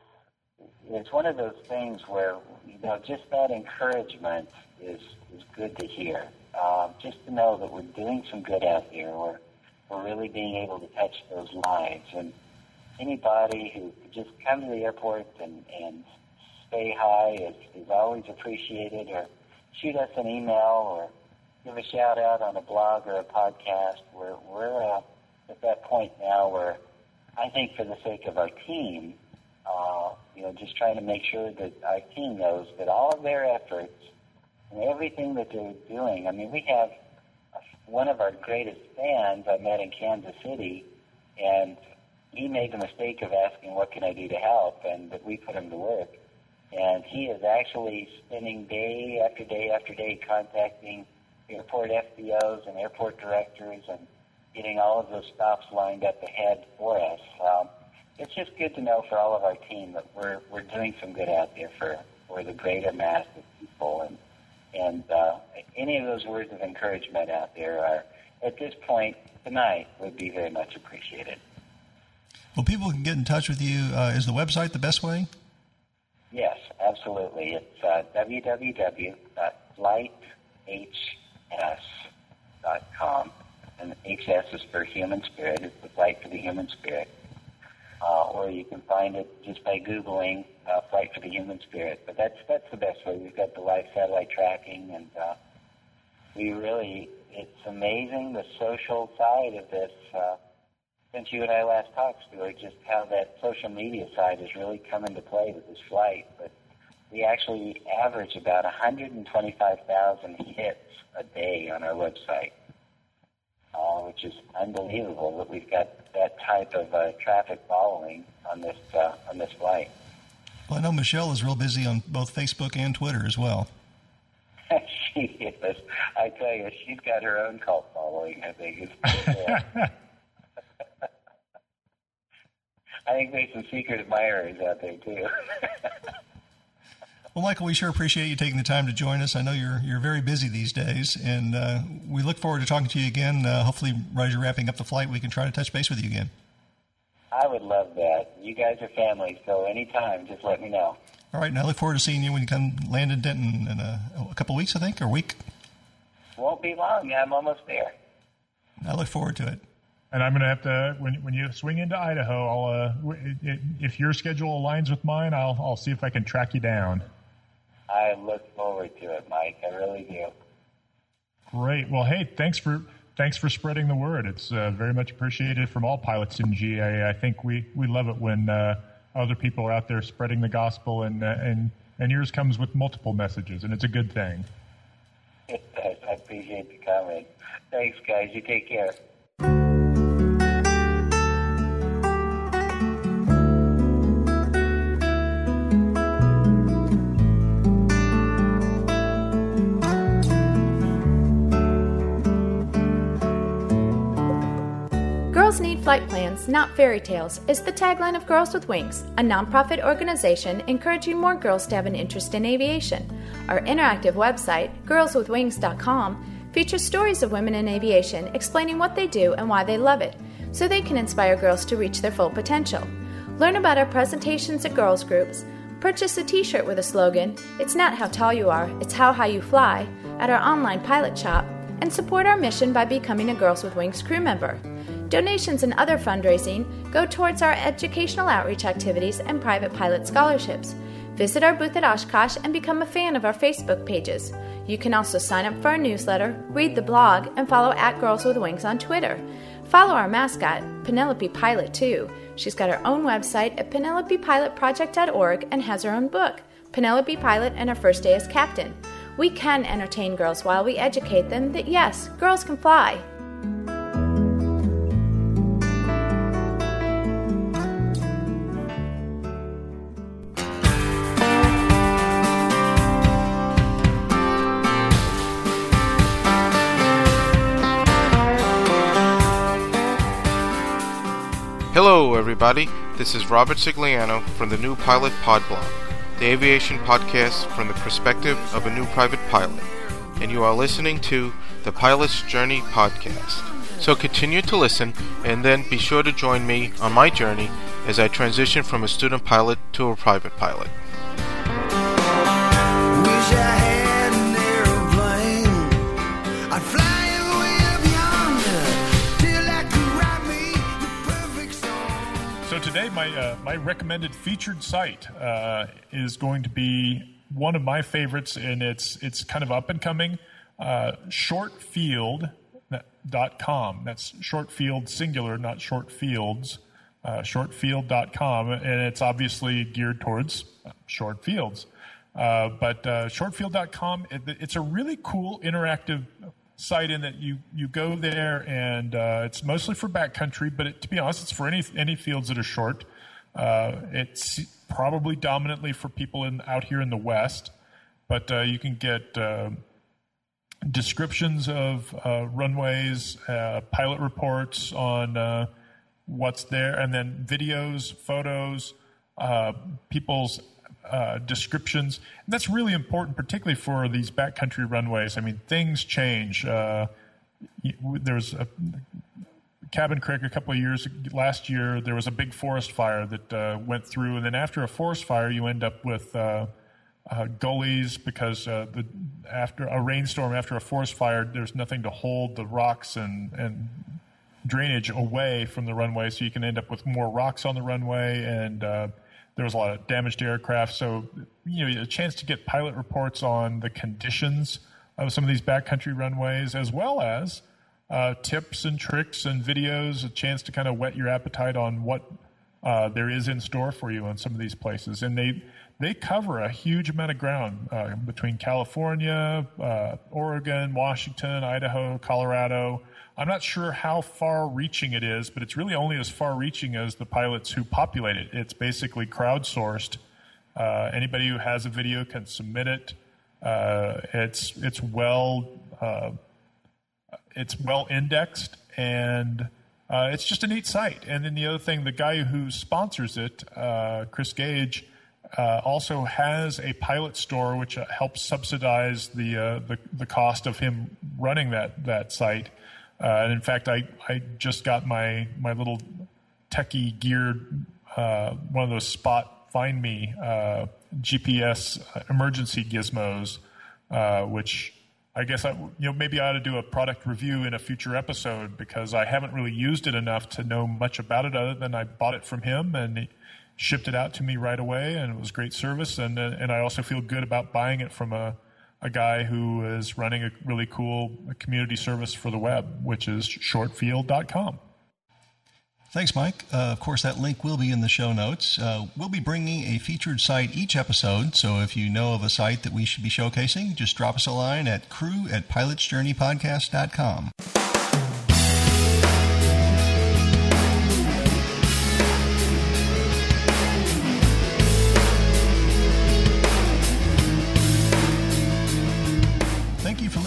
it's one of those things where you know just that encouragement is is good to hear. Uh, just to know that we're doing some good out there, or we're really being able to touch those lives and anybody who could just come to the airport and, and say hi is, is always appreciated, or shoot us an email, or give a shout out on a blog or a podcast. We're, we're uh, at that point now where I think for the sake of our team, uh, you know, just trying to make sure that our team knows that all of their efforts and everything that they're doing. I mean, we have one of our greatest fans I met in Kansas City, and he made the mistake of asking, "What can I do to help?" and that we put him to work. And he is actually spending day after day after day contacting airport FBOs and airport directors and getting all of those stops lined up ahead for us. Um, it's just good to know for all of our team that we're we're doing some good out there for for the greater mass of people and and uh, any of those words of encouragement out there are at this point tonight would be very much appreciated. Well, people can get in touch with you. Uh, is the website the best way? Yes, absolutely. It's uh, www.flighths.com. And HS is for human spirit. It's the flight for the human spirit. Uh, or you can find it just by Googling uh, Flight for the Human Spirit. But that's that's the best way. We've got the live satellite tracking, and uh, we really, it's amazing the social side of this. Uh, since you and I last talked, Stuart, just how that social media side has really come into play with this flight. But we actually average about 125,000 hits a day on our website, uh, which is unbelievable that we've got that type of uh, traffic following on this uh, on this flight. Well, I know Michelle is real busy on both Facebook and Twitter as well. she is. I tell you, she's got her own cult following. I think. It's I think there's some secret admirers out there too. well, Michael, we sure appreciate you taking the time to join us. I know you're you're very busy these days, and uh, we look forward to talking to you again. Uh, hopefully, right as you're wrapping up the flight, we can try to touch base with you again. I would love that. You guys are family, so anytime, just let me know. All right, and I look forward to seeing you when you come land in Denton in a, a couple weeks, I think, or a week. Won't won't be long. I'm almost there. I look forward to it. And I'm going to have to when when you swing into Idaho, I'll uh, if your schedule aligns with mine, I'll I'll see if I can track you down. I look forward to it, Mike. I really do. Great. Well, hey, thanks for thanks for spreading the word. It's uh, very much appreciated from all pilots in GA. I think we, we love it when uh, other people are out there spreading the gospel, and uh, and and yours comes with multiple messages, and it's a good thing. I appreciate the comment. Thanks, guys. You take care. Flight Plans, Not Fairy Tales is the tagline of Girls with Wings, a nonprofit organization encouraging more girls to have an interest in aviation. Our interactive website, girlswithwings.com, features stories of women in aviation explaining what they do and why they love it, so they can inspire girls to reach their full potential. Learn about our presentations at girls groups, purchase a t shirt with a slogan, It's not how tall you are, it's how high you fly, at our online pilot shop, and support our mission by becoming a Girls with Wings crew member. Donations and other fundraising go towards our educational outreach activities and private pilot scholarships. Visit our booth at Oshkosh and become a fan of our Facebook pages. You can also sign up for our newsletter, read the blog, and follow at Girls with Wings on Twitter. Follow our mascot, Penelope Pilot, too. She's got her own website at penelopepilotproject.org and has her own book, Penelope Pilot and Her First Day as Captain. We can entertain girls while we educate them that yes, girls can fly. Hello, everybody. This is Robert Sigliano from the New Pilot Pod Blog, the aviation podcast from the perspective of a new private pilot. And you are listening to the Pilot's Journey podcast. So continue to listen and then be sure to join me on my journey as I transition from a student pilot to a private pilot. Today, my uh, my recommended featured site uh, is going to be one of my favorites, and it's it's kind of up and coming. Uh, shortfield.com. That's shortfield singular, not shortfields. Uh, shortfield.com, and it's obviously geared towards short fields. Uh, but uh, shortfield.com, it, it's a really cool interactive site in that you you go there and uh, it's mostly for backcountry, but it, to be honest, it's for any any fields that are short. Uh, it's probably dominantly for people in out here in the west, but uh, you can get uh, descriptions of uh, runways, uh, pilot reports on what's there, and then videos, photos, people's uh, descriptions. And that's really important, particularly for these backcountry runways. I mean, things change. Uh, there was a Cabin Creek a couple of years last year. There was a big forest fire that uh, went through, and then after a forest fire, you end up with uh, uh, gullies because the after a rainstorm, after a forest fire, there's nothing to hold the rocks and and drainage away from the runway, so you can end up with more rocks on the runway and there was a lot of damaged aircraft. So, you know, a chance to get pilot reports on the conditions of some of these backcountry runways, as well as uh, tips and tricks and videos, a chance to kind of whet your appetite on what uh, there is in store for you on some of these places. And they they cover a huge amount of ground uh, between California, uh, Oregon, Washington, Idaho, Colorado. I'm not sure how far reaching it is, but it's really only as far reaching as the pilots who populate it. It's basically crowdsourced. Uh, anybody who has a video can submit it. Uh, it's it's well uh, it's well indexed and uh, it's just a neat site. And then the other thing, the guy who sponsors it, uh, Chris Gage, uh, also has a pilot store which helps subsidize the, the the cost of him running that that site. Uh, and in fact, I, I just got my, my little techie geared, uh, one of those spot find me uh, GPS emergency gizmos, uh, which I guess I, you know maybe I ought to do a product review in a future episode because I haven't really used it enough to know much about it other than I bought it from him and he shipped it out to me right away and it was great service. And and I also feel good about buying it from a a guy who is running a really cool community service for the web, which is shortfield.com. Thanks, Mike. Uh, of course, that link will be in the show notes. Uh, we'll be bringing a featured site each episode, so if you know of a site that we should be showcasing, just drop us a line at crew at pilotsjourneypodcast.com.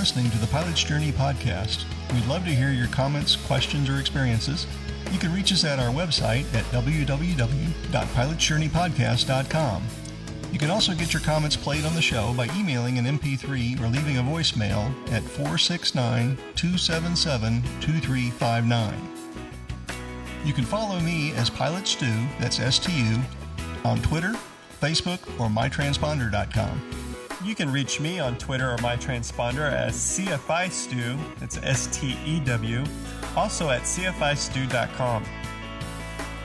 listening to the Pilot's Journey podcast. We'd love to hear your comments, questions, or experiences. You can reach us at our website at www.pilotsjourneypodcast.com. You can also get your comments played on the show by emailing an MP3 or leaving a voicemail at 469 277 2359. You can follow me as Pilot Stu, that's S-T-U, on Twitter, Facebook, or mytransponder.com. You can reach me on Twitter or my transponder as CFI Stew, that's S T E W, also at CFIStew.com.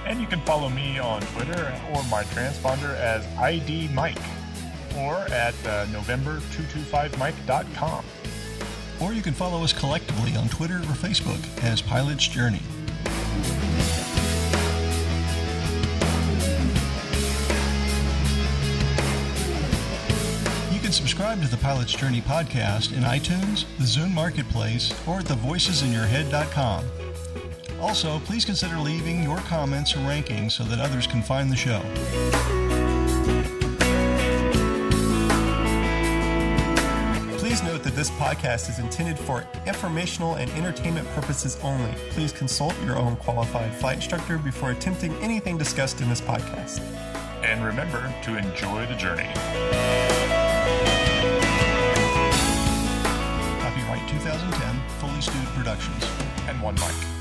And you can follow me on Twitter or my transponder as ID Mike or at uh, November225Mike.com. Or you can follow us collectively on Twitter or Facebook as Pilot's Journey. Subscribe to the Pilot's Journey podcast in iTunes, the Zune Marketplace, or at thevoicesinyourhead.com. Also, please consider leaving your comments or rankings so that others can find the show. Please note that this podcast is intended for informational and entertainment purposes only. Please consult your own qualified flight instructor before attempting anything discussed in this podcast. And remember to enjoy the journey. Copyright 2010, Fully Stewed Productions. And one mic.